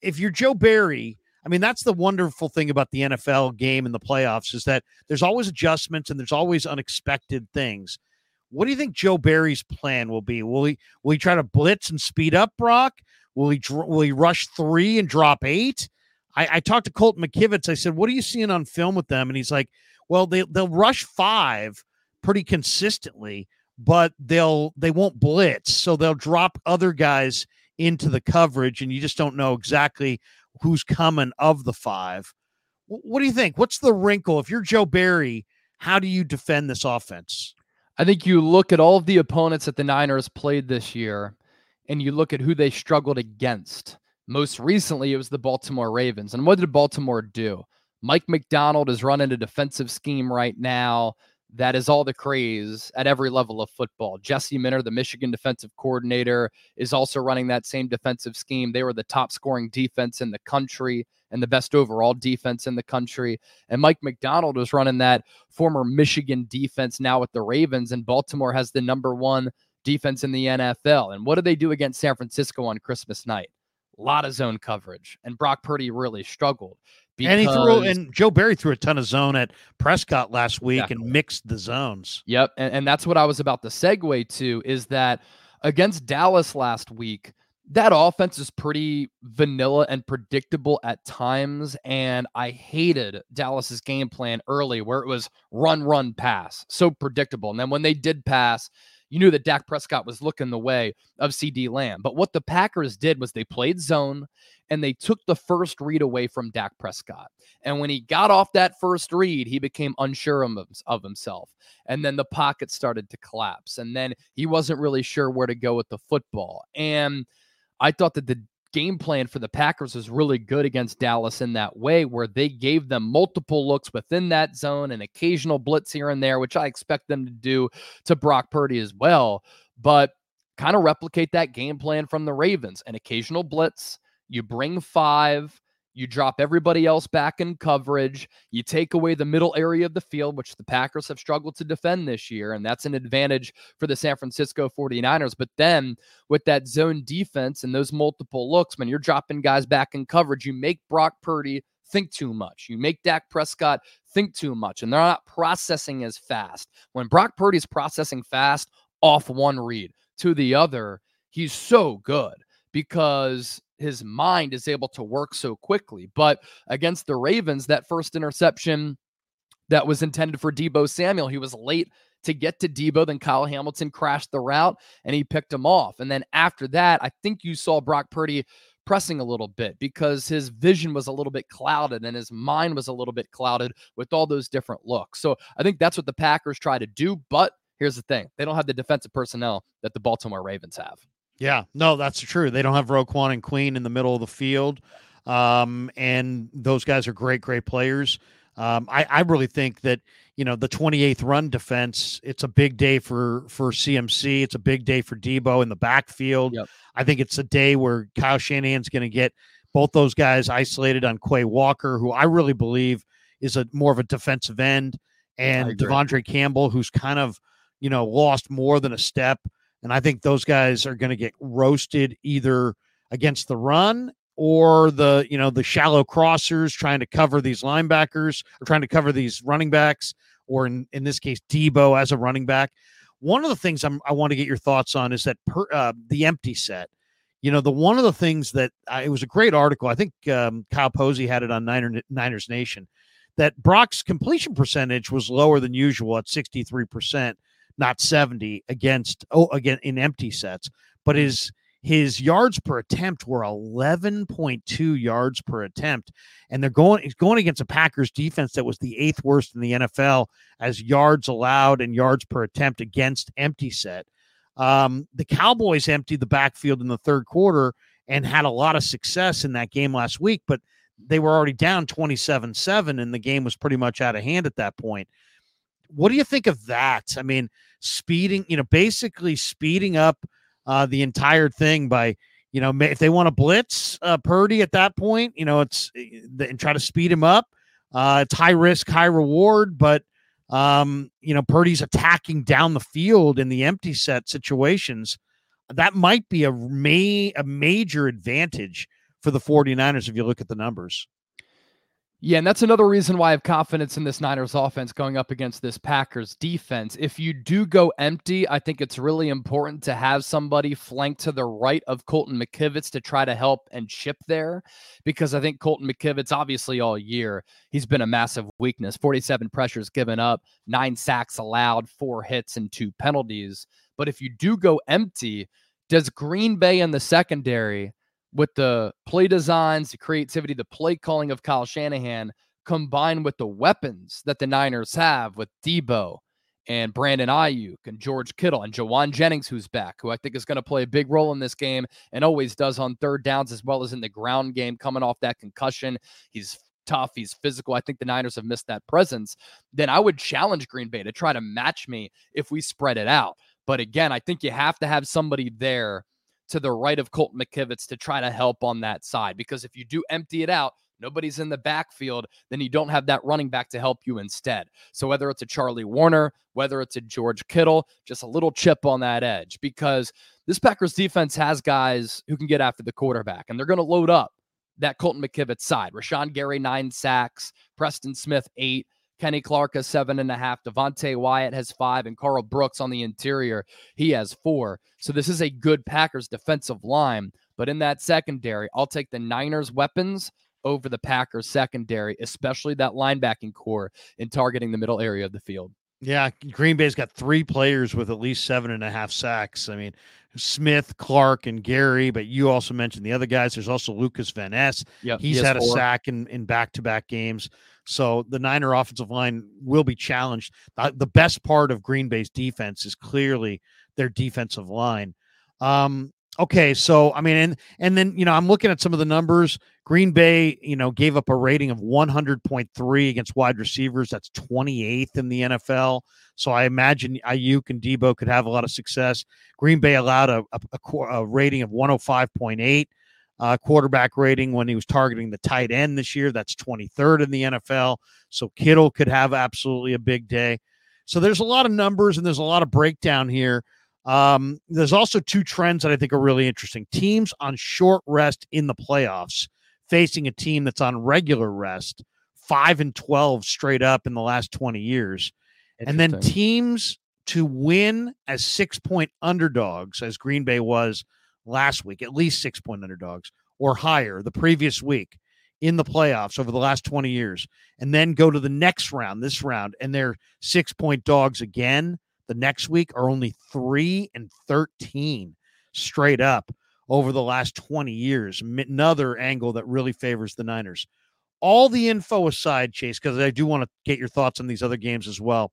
If you're Joe Barry, I mean, that's the wonderful thing about the NFL game and the playoffs is that there's always adjustments and there's always unexpected things. What do you think Joe Barry's plan will be? Will he will he try to blitz and speed up Brock? Will he will he rush three and drop eight? I, I talked to Colt McKivitz. I said, "What are you seeing on film with them?" And he's like, "Well, they they'll rush five pretty consistently, but they'll they won't blitz, so they'll drop other guys into the coverage, and you just don't know exactly who's coming of the five. What do you think? What's the wrinkle? If you're Joe Barry, how do you defend this offense? I think you look at all of the opponents that the Niners played this year and you look at who they struggled against. Most recently, it was the Baltimore Ravens. And what did Baltimore do? Mike Macdonald is running a defensive scheme right now that is all the craze at every level of football. Jesse Minter, the Michigan defensive coordinator, is also running that same defensive scheme. They were the top scoring defense in the country and the best overall defense in the country. And Mike Macdonald was running that former Michigan defense now with the Ravens, and Baltimore has the number one defense in the NFL. And what do they do against San Francisco on Christmas night? A lot of zone coverage, and Brock Purdy really struggled. Because, and he threw and Joe Barry threw a ton of zone at Prescott last week exactly. and mixed the zones. Yep. And, and that's what I was about to segue to is that against Dallas last week, that offense is pretty vanilla and predictable at times. And I hated Dallas's game plan early where it was run, run, pass. So predictable. And then when they did pass, you knew that Dak Prescott was looking the way of CeeDee Lamb. But what the Packers did was they played zone and they took the first read away from Dak Prescott. And when he got off that first read, he became unsure of himself. And then the pocket started to collapse. And then he wasn't really sure where to go with the football. And I thought that the game plan for the Packers was really good against Dallas in that way, where they gave them multiple looks within that zone and occasional blitz here and there, which I expect them to do to Brock Purdy as well. But kind of replicate that game plan from the Ravens an occasional blitz. You bring five, You drop everybody else back in coverage. You take away the middle area of the field, which the Packers have struggled to defend this year. And that's an advantage for the San Francisco 49ers. But then with that zone defense and those multiple looks, when you're dropping guys back in coverage, you make Brock Purdy think too much. You make Dak Prescott think too much, and they're not processing as fast. When Brock Purdy's processing fast off one read to the other, he's so good because his mind is able to work so quickly. But against the Ravens, that first interception that was intended for Deebo Samuel, he was late to get to Deebo. Then Kyle Hamilton crashed the route and he picked him off. And then after that, I think you saw Brock Purdy pressing a little bit because his vision was a little bit clouded and his mind was a little bit clouded with all those different looks. So I think that's what the Packers try to do. But here's the thing they don't have the defensive personnel that the Baltimore Ravens have. Yeah, no, that's true. They don't have Roquan and Queen in the middle of the field. Um, and those guys are great, great players. Um, I, I really think that you know the 28th run defense. It's a big day for for CMC. It's a big day for Deebo in the backfield. Yep. I think it's a day where Kyle Shanahan's going to get both those guys isolated on Quay Walker, who I really believe is a more of a defensive end, and De'Vondre Campbell, who's kind of you know lost more than a step. And I think those guys are going to get roasted either against the run or the you know the shallow crossers trying to cover these linebackers or trying to cover these running backs or in, in this case Deebo as a running back. One of the things I'm, i want to get your thoughts on is that per, uh, the empty set. You know, the one of the things that uh, it was a great article. I think um, Kyle Posey had it on Niner, Niners Nation that Brock's completion percentage was lower than usual at 63 percent not 70 against oh again in empty sets, but his his yards per attempt were 11.2 yards per attempt and they're going he's going against a Packers defense that was the eighth worst in the NFL as yards allowed and yards per attempt against empty set. Um, the Cowboys emptied the backfield in the third quarter and had a lot of success in that game last week, but they were already down 27 7 and the game was pretty much out of hand at that point. What do you think of that? I mean, speeding, you know, basically speeding up uh, the entire thing by, you know, if they want to blitz uh, Purdy at that point, you know, it's eh, and try to speed him up. Uh, it's high risk, high reward, but um, you know, Purdy's attacking down the field in the empty set situations. That might be a may a major advantage for the 49ers if you look at the numbers. Yeah, and that's another reason why I have confidence in this Niners offense going up against this Packers defense. If you do go empty, I think it's really important to have somebody flanked to the right of Colton McKivitz to try to help and chip there because I think Colton McKivitz, obviously, all year, he's been a massive weakness 47 pressures given up, nine sacks allowed, four hits, and two penalties. But if you do go empty, does Green Bay in the secondary with the play designs, the creativity, the play calling of Kyle Shanahan, combined with the weapons that the Niners have with Deebo and Brandon Aiyuk and George Kittle and Jauan Jennings, who's back, who I think is going to play a big role in this game and always does on third downs as well as in the ground game, coming off that concussion. He's tough, he's physical. I think the Niners have missed that presence. Then I would challenge Green Bay to try to match me if we spread it out. But again, I think you have to have somebody there to the right of Colton McKivitz to try to help on that side. Because if you do empty it out, nobody's in the backfield, then you don't have that running back to help you instead. So whether it's a Charlie Woerner, whether it's a George Kittle, just a little chip on that edge because this Packers defense has guys who can get after the quarterback and they're going to load up that Colton McKivitz side. Rashan Gary, nine sacks, Preston Smith, eight. Kenny Clark has seven and a half. Devonte Wyatt has five, and Karl Brooks on the interior, he has four. So this is a good Packers defensive line. But in that secondary, I'll take the Niners' weapons over the Packers' secondary, especially that linebacking corps in targeting the middle area of the field. Yeah, Green Bay's got three players with at least seven and a half sacks. I mean, Smith, Clark, and Gary, but you also mentioned the other guys. There's also Lucas Van Ness. Yep, he's he had a sack in, in back-to-back games. So the Niner offensive line will be challenged. Uh, the best part of Green Bay's defense is clearly their defensive line. Um, okay, so I mean, and and then you know, I'm looking at some of the numbers. Green Bay, you know, gave up a rating of 100.3 against wide receivers. That's 28th in the NFL. So I imagine Aiyuk and Deebo could have a lot of success. Green Bay allowed a, a, a rating of 105.8 uh, quarterback rating when he was targeting the tight end this year. That's 23rd in the NFL. So Kittle could have absolutely a big day. So there's a lot of numbers and there's a lot of breakdown here. Um, there's also two trends that I think are really interesting. Teams on short rest in the playoffs facing a team that's on regular rest, five and 12 straight up in the last 20 years. And then teams to win as six point underdogs, as Green Bay was last week, at least six point underdogs or higher the previous week in the playoffs over the last 20 years, and then go to the next round, this round, and they're six point dogs again the next week are only three and 13 straight up over the last 20 years. Another angle that really favors the Niners. All the info aside, Chase, because I do want to get your thoughts on these other games as well.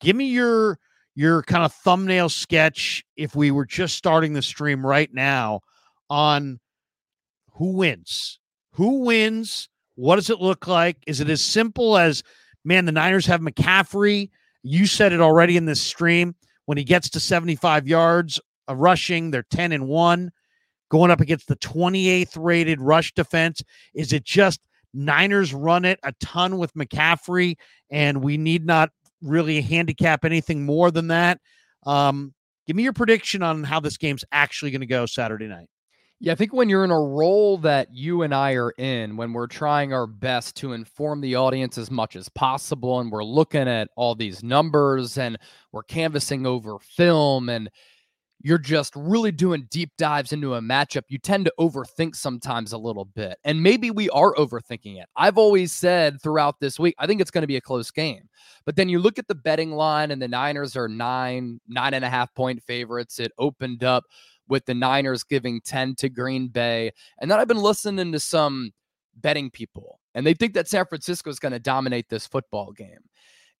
Give me your your kind of thumbnail sketch if we were just starting the stream right now on who wins. Who wins? What does it look like? Is it as simple as man, the Niners have McCaffrey you said it already in this stream. When he gets to 75 yards of rushing, they're 10 and 1 going up against the 28th rated rush defense. Is it just Niners run it a ton with McCaffrey and we need not really handicap anything more than that? Um, give me your prediction on how this game's actually going to go Saturday night. Yeah, I think when you're in a role that you and I are in, when we're trying our best to inform the audience as much as possible, and we're looking at all these numbers and we're canvassing over film, and you're just really doing deep dives into a matchup, you tend to overthink sometimes a little bit. And maybe we are overthinking it. I've always said throughout this week, I think it's going to be a close game. But then you look at the betting line, and the Niners are nine, nine and a half point favorites. It opened up with the Niners giving 10 to Green Bay. And then I've been listening to some betting people, and they think that San Francisco is going to dominate this football game.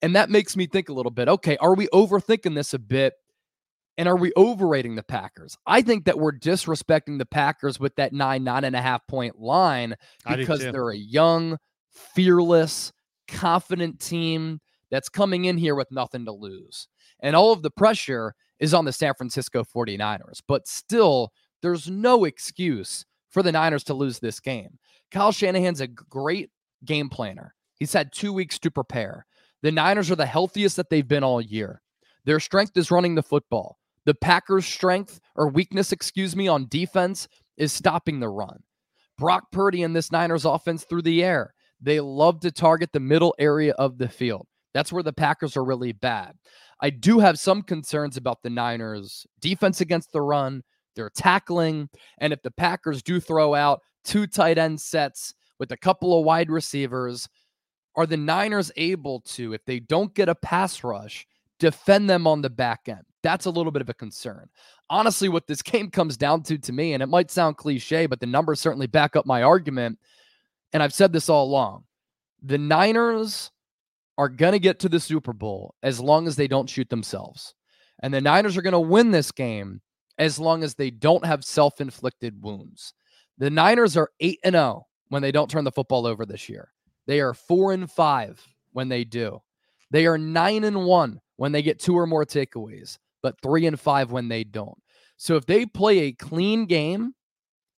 And that makes me think a little bit okay, are we overthinking this a bit? And are we overrating the Packers? I think that we're disrespecting the Packers with that nine, nine and a half point line because they're a young, fearless, confident team that's coming in here with nothing to lose. And all of the pressure is on the San Francisco 49ers. But still, there's no excuse for the Niners to lose this game. Kyle Shanahan's a great game planner. He's had two weeks to prepare. The Niners are the healthiest that they've been all year. Their strength is running the football. The Packers' strength or weakness, excuse me, on defense is stopping the run. Brock Purdy and this Niners offense through the air. They love to target the middle area of the field. That's where the Packers are really bad. I do have some concerns about the Niners' defense against the run, their tackling, and if the Packers do throw out two tight end sets with a couple of wide receivers, are the Niners able to, if they don't get a pass rush, defend them on the back end? That's a little bit of a concern. Honestly, what this game comes down to to me, and it might sound cliche, but the numbers certainly back up my argument. And I've said this all along the Niners are going to get to the Super Bowl as long as they don't shoot themselves. And the Niners are going to win this game as long as they don't have self inflicted wounds. The Niners are 8 and 0 when they don't turn the football over this year. They are 4 and 5 when they do. They are 9 and 1 when they get two or more takeaways, but 3 and 5 when they don't. So if they play a clean game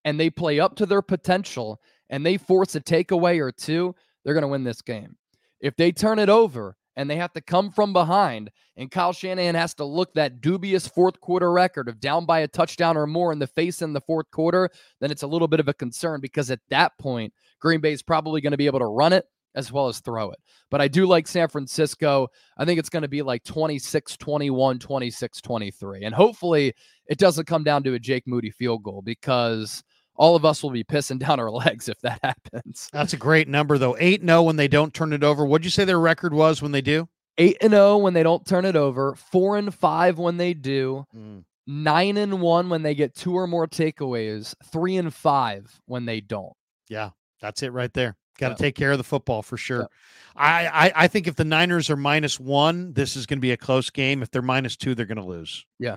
and they play up to their potential and they force a takeaway or two, they're going to win this game. If they turn it over and they have to come from behind, and Kyle Shanahan has to look that dubious fourth quarter record of down by a touchdown or more in the face in the fourth quarter, then it's a little bit of a concern because at that point, Green Bay is probably going to be able to run it as well as throw it. But I do like San Francisco. I think it's going to be like 26 21, 26 23. And hopefully it doesn't come down to a Jake Moody field goal because all of us will be pissing down our legs if that happens. That's a great number, though. 8 0 when they don't turn it over. What'd you say their record was when they do? 8 and 0 when they don't turn it over, 4 and 5 when they do. Mm. 9 and 1 when they get two or more takeaways, 3 and 5 when they don't. Yeah, that's it right there. Got to yeah. take care of the football for sure. Yeah. I, I, I think if the Niners are minus one, this is going to be a close game. If they're minus two, they're going to lose. Yeah.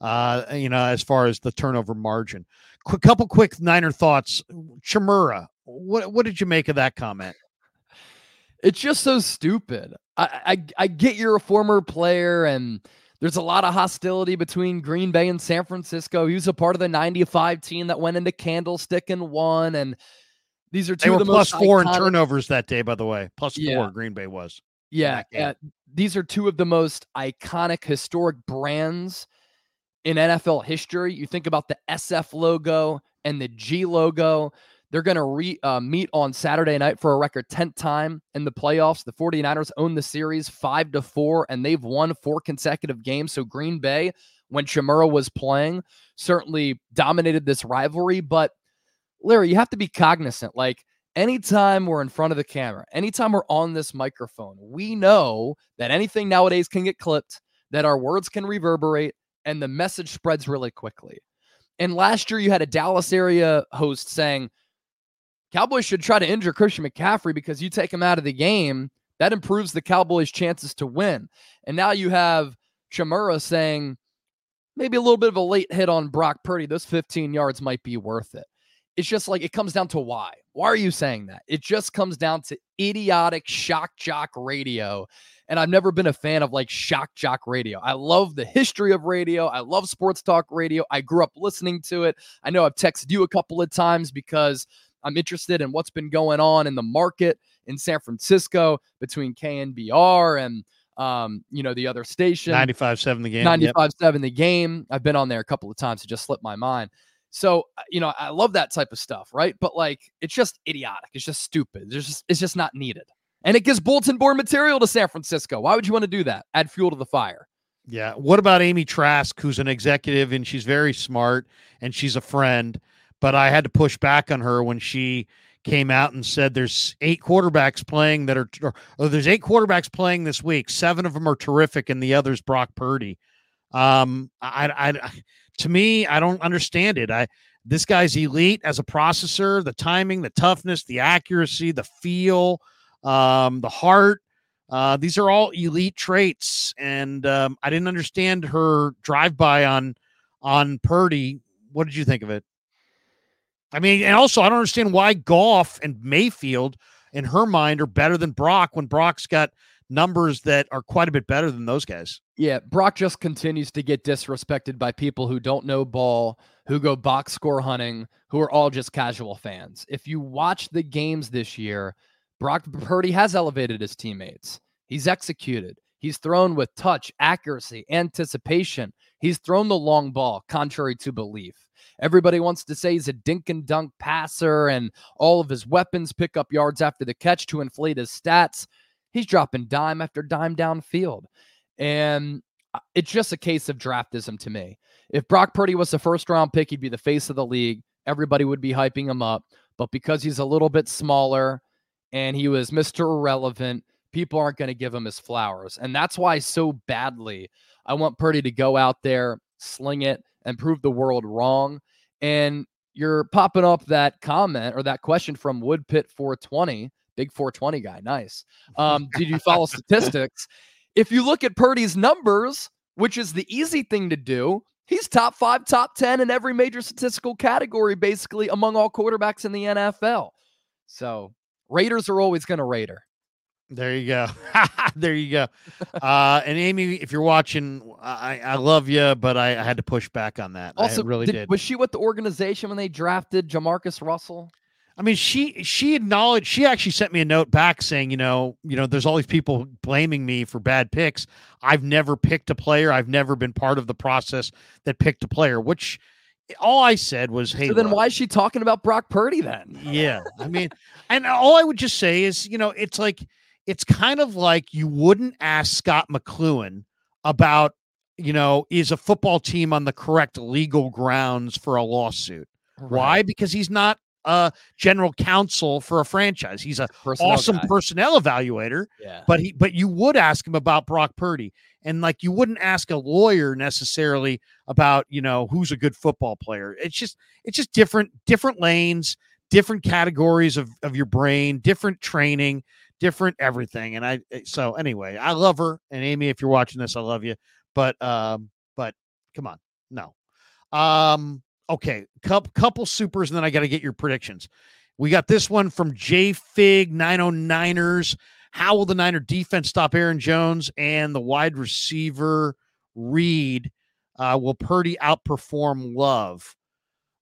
Uh, you know, as far as the turnover margin. A couple quick Niner thoughts. Chmura, what what did you make of that comment? It's just so stupid. I, I I get you're a former player and There's a lot of hostility between Green Bay and San Francisco. He was a part of the 95 team that went into Candlestick and won. And these are two they of the plus four iconic- in turnovers that day, by the way. Plus Yeah. four, Green Bay was. Yeah, uh, these are two of the most iconic historic brands in NFL history. You think about the SF logo and the G logo. They're going to re, uh, meet on Saturday night for a record 10th time in the playoffs. The 49ers own the series 5 to 4 and they've won four consecutive games. So Green Bay when Chmura was playing certainly dominated this rivalry, but Larry, you have to be cognizant like anytime we're in front of the camera, anytime we're on this microphone, we know that anything nowadays can get clipped, that our words can reverberate, and the message spreads really quickly. And last year, you had a Dallas area host saying, Cowboys should try to injure Christian McCaffrey because you take him out of the game. That improves the Cowboys' chances to win. And now you have Chmura saying, maybe a little bit of a late hit on Brock Purdy. Those 15 yards might be worth it it's just like it comes down to why. Why are you saying that? It just comes down to idiotic shock jock radio. And I've never been a fan of like shock jock radio. I love the history of radio. I love sports talk radio. I grew up listening to it. I know I've texted you a couple of times because I'm interested in what's been going on in the market in San Francisco between KNBR and um, you know, the other station. 95-7 the game. Yep. 95-7 the game. I've been on there a couple of times. It just slipped my mind. So, uh, you know, I love that type of stuff, right? But like it's just idiotic. It's just stupid. It's just it's just not needed. And it gives bulletin board material to San Francisco. Why would you want to do that? Add fuel to the fire. Yeah. What about Amy Trask, who's an executive and she's very smart and she's a friend, but I had to push back on her when she came out and said there's eight quarterbacks playing that are or, oh, there's eight quarterbacks playing this week. Seven of them are terrific and the others Brock Purdy. Um I I, to me, I don't understand it. I this guy's elite as a processor, the timing, the toughness, the accuracy, the feel, um, the heart. Uh, these are all elite traits, and um, I didn't understand her drive by on on Purdy. What did you think of it? I mean, and also I don't understand why Goff and Mayfield, in her mind, are better than Brock when Brock's got numbers that are quite a bit better than those guys. Yeah, Brock just continues to get disrespected by people who don't know ball, who go box score hunting, who are all just casual fans. If you watch the games this year, Brock Purdy has elevated his teammates. He's executed. He's thrown with touch, accuracy, anticipation. He's thrown the long ball, contrary to belief. Everybody wants to say he's a dink and dunk passer and all of his weapons pick up yards after the catch to inflate his stats. He's dropping dime after dime downfield. And uh, it's just a case of draftism to me. If Brock Purdy was the first round pick, he'd be the face of the league. Everybody would be hyping him up. But because he's a little bit smaller and he was Mr. Irrelevant, people aren't going to give him his flowers. And that's why so badly I want Purdy to go out there, sling it, and prove the world wrong. And you're popping up that comment or that question from Woodpit 420, big 420 guy. Nice. Um, did you follow statistics? If you look at Purdy's numbers, which is the easy thing to do, he's top five, top 10 in every major statistical category, basically among all quarterbacks in the NFL. So Raiders are always going to Raider. There you go. there you go. Uh, and Amy, if you're watching, I, I love you, but I, I had to push back on that. Also, I really did, did. Was she with the organization when they drafted JaMarcus Russell? I mean, she she acknowledged. She actually sent me a note back saying, you know, you know, there's all these people blaming me for bad picks. I've never picked a player. I've never been part of the process that picked a player. Which all I said was, hey, So then look, why is she talking about Brock Purdy then? yeah, I mean, and all I would just say is, you know, it's like it's kind of like you wouldn't ask Scot McCloughan about, you know, is a football team on the correct legal grounds for a lawsuit? Why? Because he's not a general counsel for a franchise. He's a Personnel awesome guy. personnel evaluator, Yeah. but he but you would ask him about Brock Purdy. And like you wouldn't ask a lawyer necessarily about, you know, who's a good football player. It's just it's just different different lanes, different categories of of your brain, different training, different everything. And I so anyway, I love her. And Amy, if you're watching this, I love you. But um but come on. No. Um okay, couple couple supers and then I got to get your predictions. We got this one from J Fig 909ers. How will the Niner defense stop Aaron Jones and the wide receiver Reed? Uh, will Purdy outperform Love?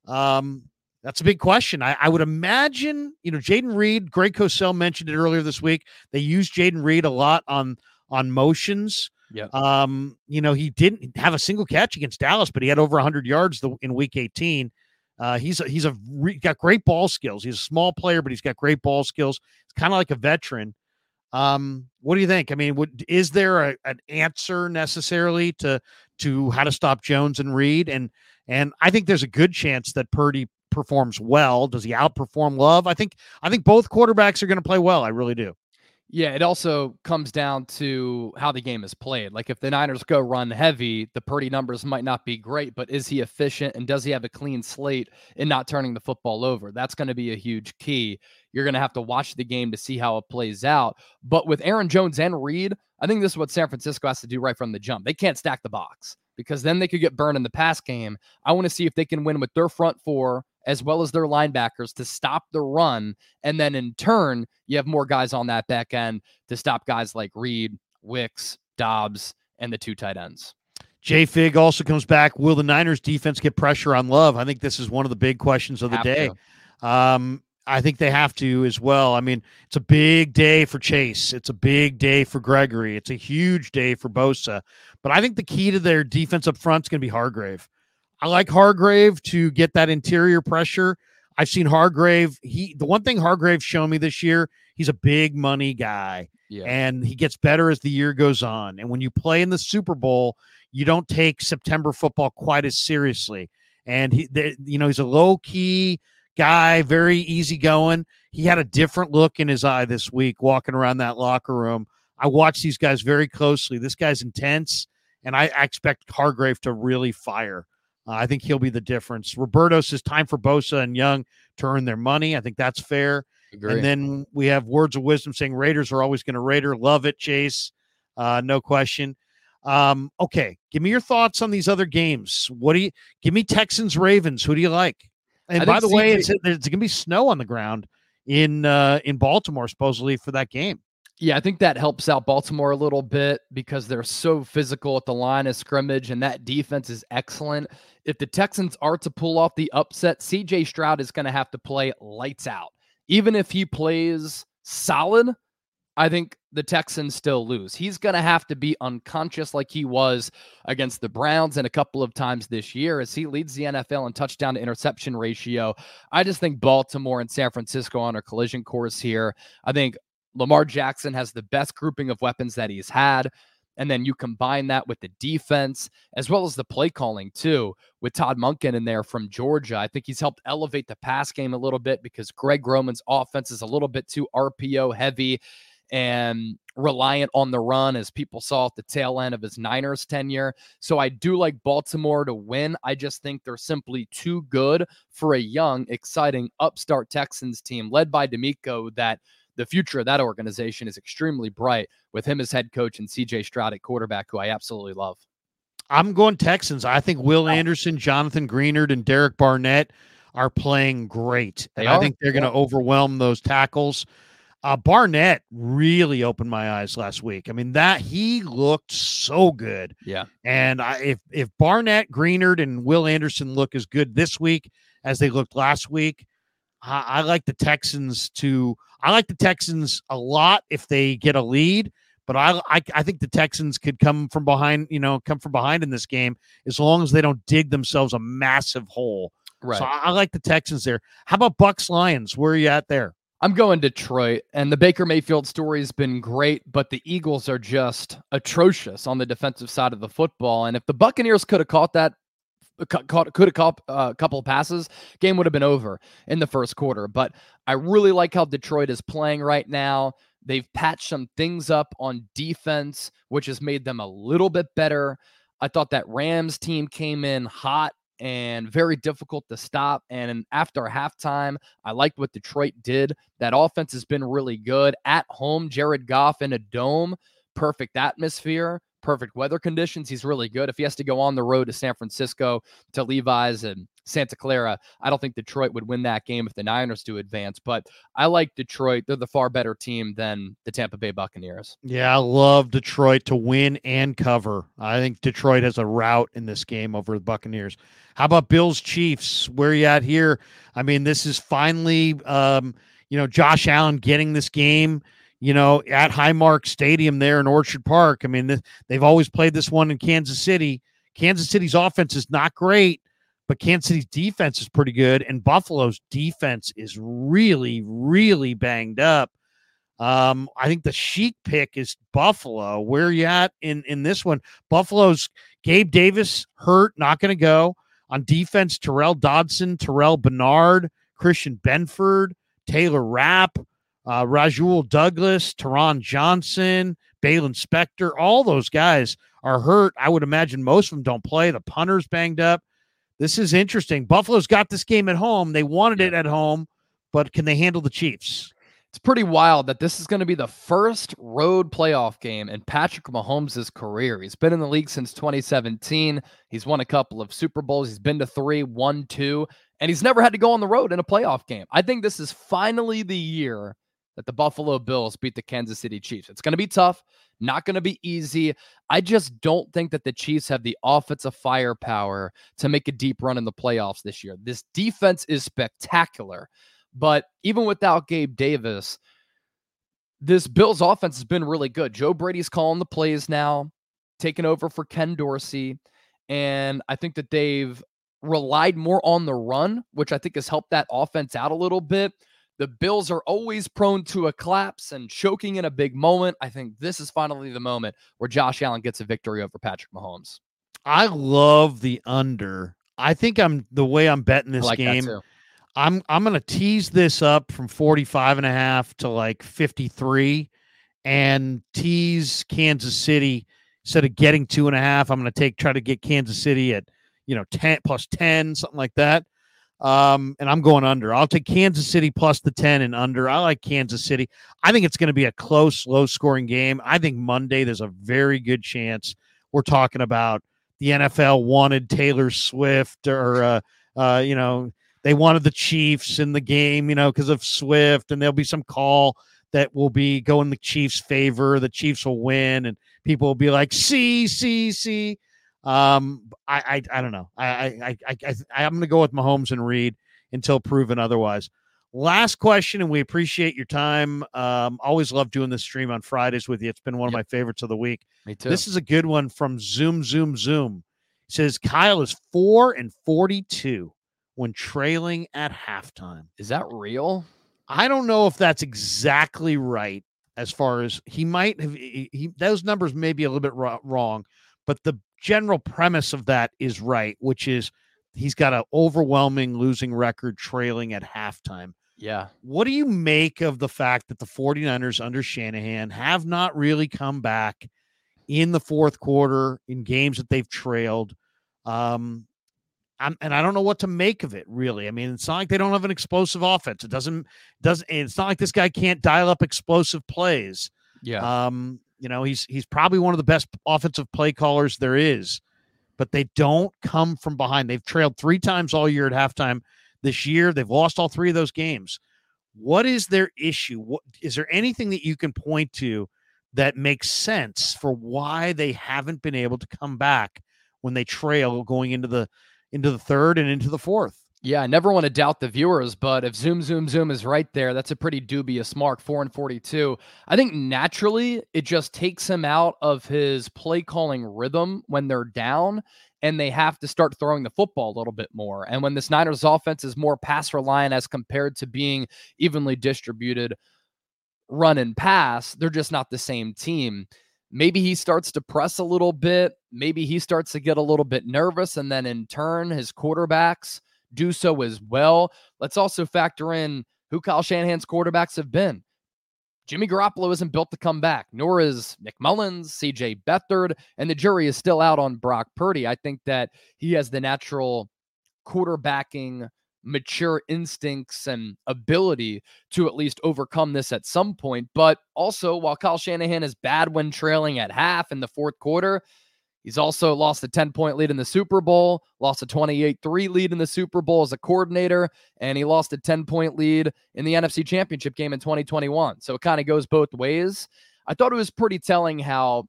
Um, that's a big question. I, I would imagine, you know, Jayden Reed, Greg Cosell mentioned it earlier this week. They use Jayden Reed a lot on on motions. Yeah. Um, you know, he didn't have a single catch against Dallas, but he had over 100 yards the, in Week 18. Uh, he's a, he's a re, got great ball skills. He's a small player, but he's got great ball skills. He's kind of like a veteran. Um, what do you think? I mean, is there a, an answer necessarily to to how to stop Jones and Reed? And and I think there's a good chance that Purdy performs well. Does he outperform Love? I think I think both quarterbacks are going to play well. I really do. Yeah, it also comes down to how the game is played. Like if the Niners go run heavy, the Purdy numbers might not be great, but is he efficient and does he have a clean slate in not turning the football over? That's going to be a huge key. You're going to have to watch the game to see how it plays out. But with Aaron Jones and Reed, I think this is what San Francisco has to do right from the jump. They can't stack the box because then they could get burned in the pass game. I want to see if they can win with their front four as well as their linebackers to stop the run. And then in turn, you have more guys on that back end to stop guys like Reed, Wicks, Doubs, and the two tight ends. Jay Fig also comes back. Will the Niners defense get pressure on Love? I think this is one of the big questions of the have day. Um, I think they have to as well. I mean, it's a big day for Chase. It's a big day for Gregory. It's a huge day for Bosa. But I think the key to their defense up front is going to be Hargrave. I like Hargrave to get that interior pressure. I've seen Hargrave. He the one thing Hargrave showed me this year, he's a big money guy. Yeah. And he gets better as the year goes on. And when you play in the Super Bowl, you don't take September football quite as seriously. And he, the, you know, he's a low key guy, very easygoing. He had a different look in his eye this week walking around that locker room. I watch these guys very closely. This guy's intense, and I, I expect Hargrave to really fire. Uh, I think he'll be the difference. Roberto says time for Bosa and Young to earn their money. I think that's fair. Agree. And then we have words of wisdom saying Raiders are always going to Raider. Love it, Chase. Uh, no question. Um, okay, give me your thoughts on these other games. What do you give me? Texans Ravens. Who do you like? And by the way, it's, it's going to be snow on the ground in uh, in Baltimore supposedly for that game. Yeah, I think that helps out Baltimore a little bit because they're so physical at the line of scrimmage, and that defense is excellent. If the Texans are to pull off the upset, CJ Stroud is going to have to play lights out. Even if he plays solid, I think the Texans still lose. He's going to have to be unconscious like he was against the Browns and a couple of times this year as he leads the NFL in touchdown to interception ratio. I just think Baltimore and San Francisco on a collision course here. I think Lamar Jackson has the best grouping of weapons that he's had. And then you combine that with the defense as well as the play calling, too, with Todd Monken in there from Georgia. I think he's helped elevate the pass game a little bit because Greg Roman's offense is a little bit too RPO heavy and reliant on the run, as people saw at the tail end of his Niners tenure. So I do like Baltimore to win. I just think they're simply too good for a young, exciting upstart Texans team led by DeMeco that the future of that organization is extremely bright with him as head coach and CJ Stroud at quarterback, who I absolutely love. I'm going Texans. I think Will Anderson, Jonathan Greenard, and Derek Barnett are playing great. And I think they're going to overwhelm those tackles. Uh, Barnett really opened my eyes last week. I mean that he looked so good. Yeah. And I, if if Barnett, Greenard, and Will Anderson look as good this week as they looked last week, I, I like the Texans to. I like the Texans a lot if they get a lead. But I, I, I think the Texans could come from behind, you know, come from behind in this game as long as they don't dig themselves a massive hole. Right. So I, I like the Texans there. How about Bucks Lions? Where are you at there? I'm going Detroit, and the Baker Mayfield story has been great, but the Eagles are just atrocious on the defensive side of the football. And if the Buccaneers could have caught that, caught, could have caught uh, a couple passes, game would have been over in the first quarter. But I really like how Detroit is playing right now. They've patched some things up on defense, which has made them a little bit better. I thought that Rams team came in hot and very difficult to stop. And after halftime, I liked what Detroit did. That offense has been really good. At home, Jared Goff in a dome, perfect atmosphere, perfect weather conditions. He's really good. If he has to go on the road to San Francisco, to Levi's, and Santa Clara. I don't think Detroit would win that game if the Niners do advance, but I like Detroit. They're the far better team than the Tampa Bay Buccaneers. Yeah, I love Detroit to win and cover. I think Detroit has a route in this game over the Buccaneers. How about Bills Chiefs? Where are you at here? I mean, this is finally, um, you know, Josh Allen getting this game you know, at Highmark Stadium there in Orchard Park. I mean, they've always played this one in Kansas City. Kansas City's offense is not great, but Kansas City's defense is pretty good, and Buffalo's defense is really, really banged up. Um, I think the chic pick is Buffalo. Where you at in in this one? Buffalo's Gabe Davis hurt, not going to go on defense. Tyrel Dodson, Terrell Bernard, Christian Benford, Taylor Rapp uh, Rasul Douglas, Taron Johnson, Baylon Spector, all those guys are hurt. I would imagine most of them don't play. The punter's banged up. This is interesting. Buffalo's got this game at home. They wanted it at home, but can they handle the Chiefs? It's pretty wild that this is going to be the first road playoff game in Patrick Mahomes' career. He's been in the league since 2017. He's won a couple of Super Bowls. He's been to three, one, two, and he's never had to go on the road in a playoff game. I think this is finally the year that the Buffalo Bills beat the Kansas City Chiefs. It's going to be tough, not going to be easy. I just don't think that the Chiefs have the offensive firepower to make a deep run in the playoffs this year. This defense is spectacular, but even without Gabe Davis, this Bills offense has been really good. Joe Brady's calling the plays now, taking over for Ken Dorsey, and I think that they've relied more on the run, which I think has helped that offense out a little bit. The Bills are always prone to a collapse and choking in a big moment. I think this is finally the moment where Josh Allen gets a victory over Patrick Mahomes. I love the under. I think I'm the way I'm betting this like game. I'm I'm going to tease this up from 45 and a half to like 53 and tease Kansas City instead of getting two and a half. I'm going to take try to get Kansas City at you know 10 plus 10 something like that. Um, and I'm going under. I'll take Kansas City plus the 10 and under. I like Kansas City. I think it's going to be a close, low scoring game. I think Monday there's a very good chance we're talking about the NFL wanted Taylor Swift or, uh, uh, you know, they wanted the Chiefs in the game, you know, because of Swift, and there'll be some call that will be going the Chiefs' favor. The Chiefs will win, and people will be like, see, see, see. Um, I, I, I don't know. I, I, I, I, I'm going to go with Mahomes and Reid until proven otherwise. Last question, and we appreciate your time. Um, always love doing this stream on Fridays with you. It's been one of my favorites of the week. Me too. This is a good one from Zoom, Zoom, Zoom. It says Kyle is four and forty-two when trailing at halftime. Is that real? I don't know if that's exactly right. As far as he might have, he, he those numbers may be a little bit wrong, but the general premise of that is right, which is he's got an overwhelming losing record trailing at halftime. Yeah. What do you make of the fact that the 49ers under Shanahan have not really come back in the fourth quarter in games that they've trailed? Um, I'm, and I don't know what to make of it really. I mean, it's not like they don't have an explosive offense. It doesn't doesn't. It's not like this guy can't dial up explosive plays. Yeah. Um, you know, he's he's probably one of the best offensive play callers there is, but they don't come from behind. They've trailed three times all year at halftime this year. They've lost all three of those games. What is their issue? What is there anything that you can point to that makes sense for why they haven't been able to come back when they trail going into the into the third and into the fourth? Yeah, I never want to doubt the viewers, but if Zoom, Zoom, Zoom is right there, that's a pretty dubious mark, 4 and 42. I think naturally it just takes him out of his play calling rhythm when they're down and they have to start throwing the football a little bit more. And when this Niners offense is more pass reliant as compared to being evenly distributed run and pass, they're just not the same team. Maybe he starts to press a little bit. Maybe he starts to get a little bit nervous. And then in turn, his quarterbacks do so as well. Let's also factor in who Kyle Shanahan's quarterbacks have been. Jimmy Garoppolo isn't built to come back, nor is Nick Mullens, CJ Beathard, and the jury is still out on Brock Purdy. I think that he has the natural quarterbacking, mature instincts and ability to at least overcome this at some point. But also, while Kyle Shanahan is bad when trailing at half in the fourth quarter, He's also lost a 10 point lead in the Super Bowl, lost a 28 3 lead in the Super Bowl as a coordinator, and he lost a 10 point lead in the NFC Championship game in 2021. So it kind of goes both ways. I thought it was pretty telling how.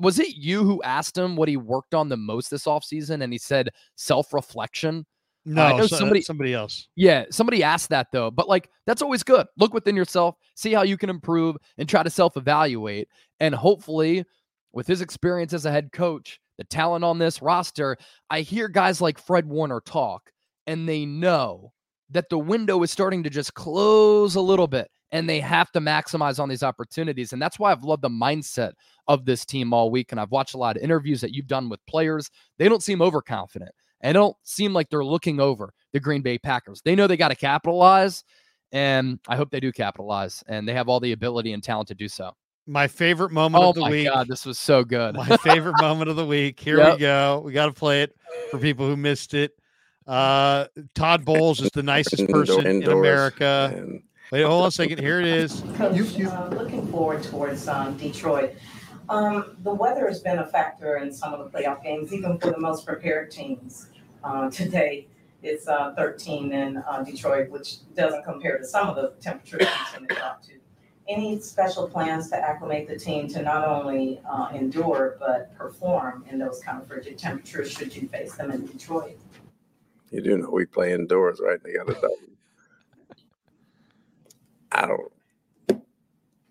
Was it you who asked him what he worked on the most this offseason? And he said self reflection. No, uh, I know somebody somebody else. Yeah, somebody asked that though. But like that's always good. Look within yourself, see how you can improve and try to self-evaluate. And hopefully, with his experience as a head coach, the talent on this roster, I hear guys like Fred Warner talk and they know that the window is starting to just close a little bit and they have to maximize on these opportunities. And that's why I've loved the mindset of this team all week. And I've watched a lot of interviews that you've done with players. They don't seem overconfident and don't seem like they're looking over the Green Bay Packers. They know they got to capitalize, and I hope they do capitalize, and they have all the ability and talent to do so. My favorite moment oh of the week. Oh my week. God, this was so good. my favorite moment of the week. Here yep. we go. We got to play it for people who missed it. Uh, Todd Bowles is the nicest person in America. And... Wait, hold on a second. Here it is. Coach, uh, looking forward towards um, Detroit. Um, the weather has been a factor in some of the playoff games, even for the most prepared teams. Uh, today it's uh, 13 in uh, Detroit, which doesn't compare to some of the temperatures we tend to drop to. Any special plans to acclimate the team to not only uh, endure but perform in those kind of frigid temperatures should you face them in Detroit? You do know we play indoors, right? They got a double. I don't.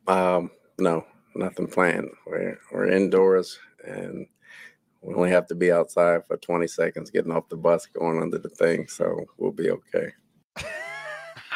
Um, no, nothing planned. We're we're indoors, and we only have to be outside for 20 seconds, getting off the bus, going under the thing. So we'll be okay.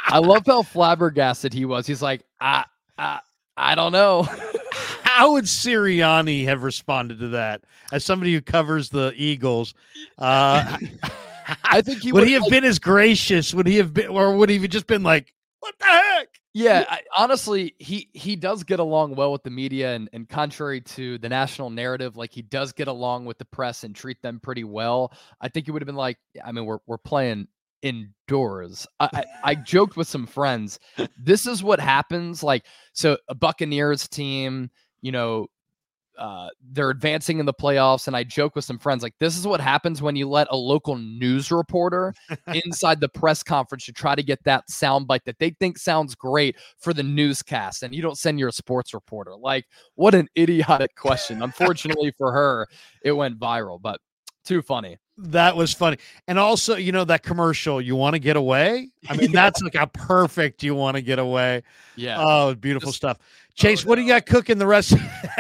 I love how flabbergasted he was. He's like, I, I, I don't know. How would Sirianni have responded to that? As somebody who covers the Eagles, uh, I think he would, would he have like, been as gracious? Would he have been, or would he have just been like, "What the heck"? Yeah, I, honestly, he he does get along well with the media, and and contrary to the national narrative, like he does get along with the press and treat them pretty well. I think he would have been like, I mean, we're we're playing indoors. I, I, I joked with some friends. This is what happens. Like, so a Buccaneers team, you know, uh, they're advancing in the playoffs. And I joke with some friends like, this is what happens when you let a local news reporter inside the press conference to try to get that soundbite that they think sounds great for the newscast. And you don't send your sports reporter. Like, what an idiotic question. Unfortunately for her, it went viral, but too funny. That was funny. And also, you know, that commercial, you want to get away? I mean, yeah. that's like a perfect you want to get away. Yeah. Oh, beautiful Just, stuff. Chase, oh, what do you got cooking the rest?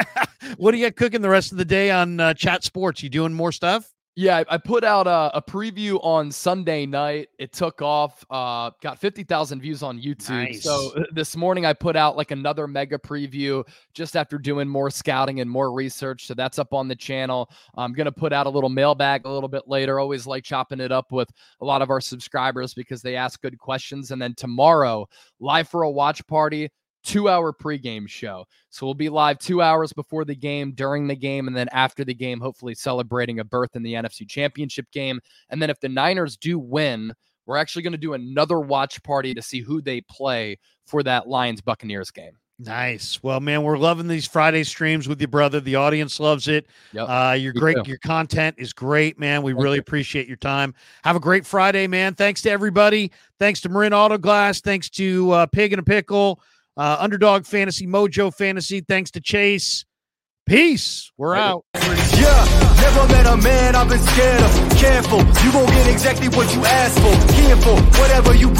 what do you got cooking the rest of the day on uh, Chat Sports? You doing more stuff? Yeah, I put out a, a, preview on Sunday night. It took off, uh, got 50,000 views on YouTube. Nice. So this morning I put out like another mega preview just after doing more scouting and more research. So that's up on the channel. I'm going to put out a little mailbag a little bit later. Always like chopping it up with a lot of our subscribers because they ask good questions. And then tomorrow, live for a watch party two hour pregame show. So we'll be live two hours before the game, during the game, and then after the game, hopefully celebrating a berth in the NFC Championship game. And then if the Niners do win, we're actually going to do another watch party to see who they play for that Lions Buccaneers game. Nice. Well, man, we're loving these Friday streams with you, brother. The audience loves it. Yep. Uh, you're great. Your content is great, man. We Thank really you. appreciate your time. Have a great Friday, man. Thanks to everybody. Thanks to Marin Auto Glass. Thanks to uh, Pig and a Pickle. Uh, Underdog Fantasy, Mojo Fantasy. Thanks to Chase. Peace. We're out. Yeah, never met a man I've been scared of. Careful, you won't get exactly what you asked for. Careful, whatever you bring.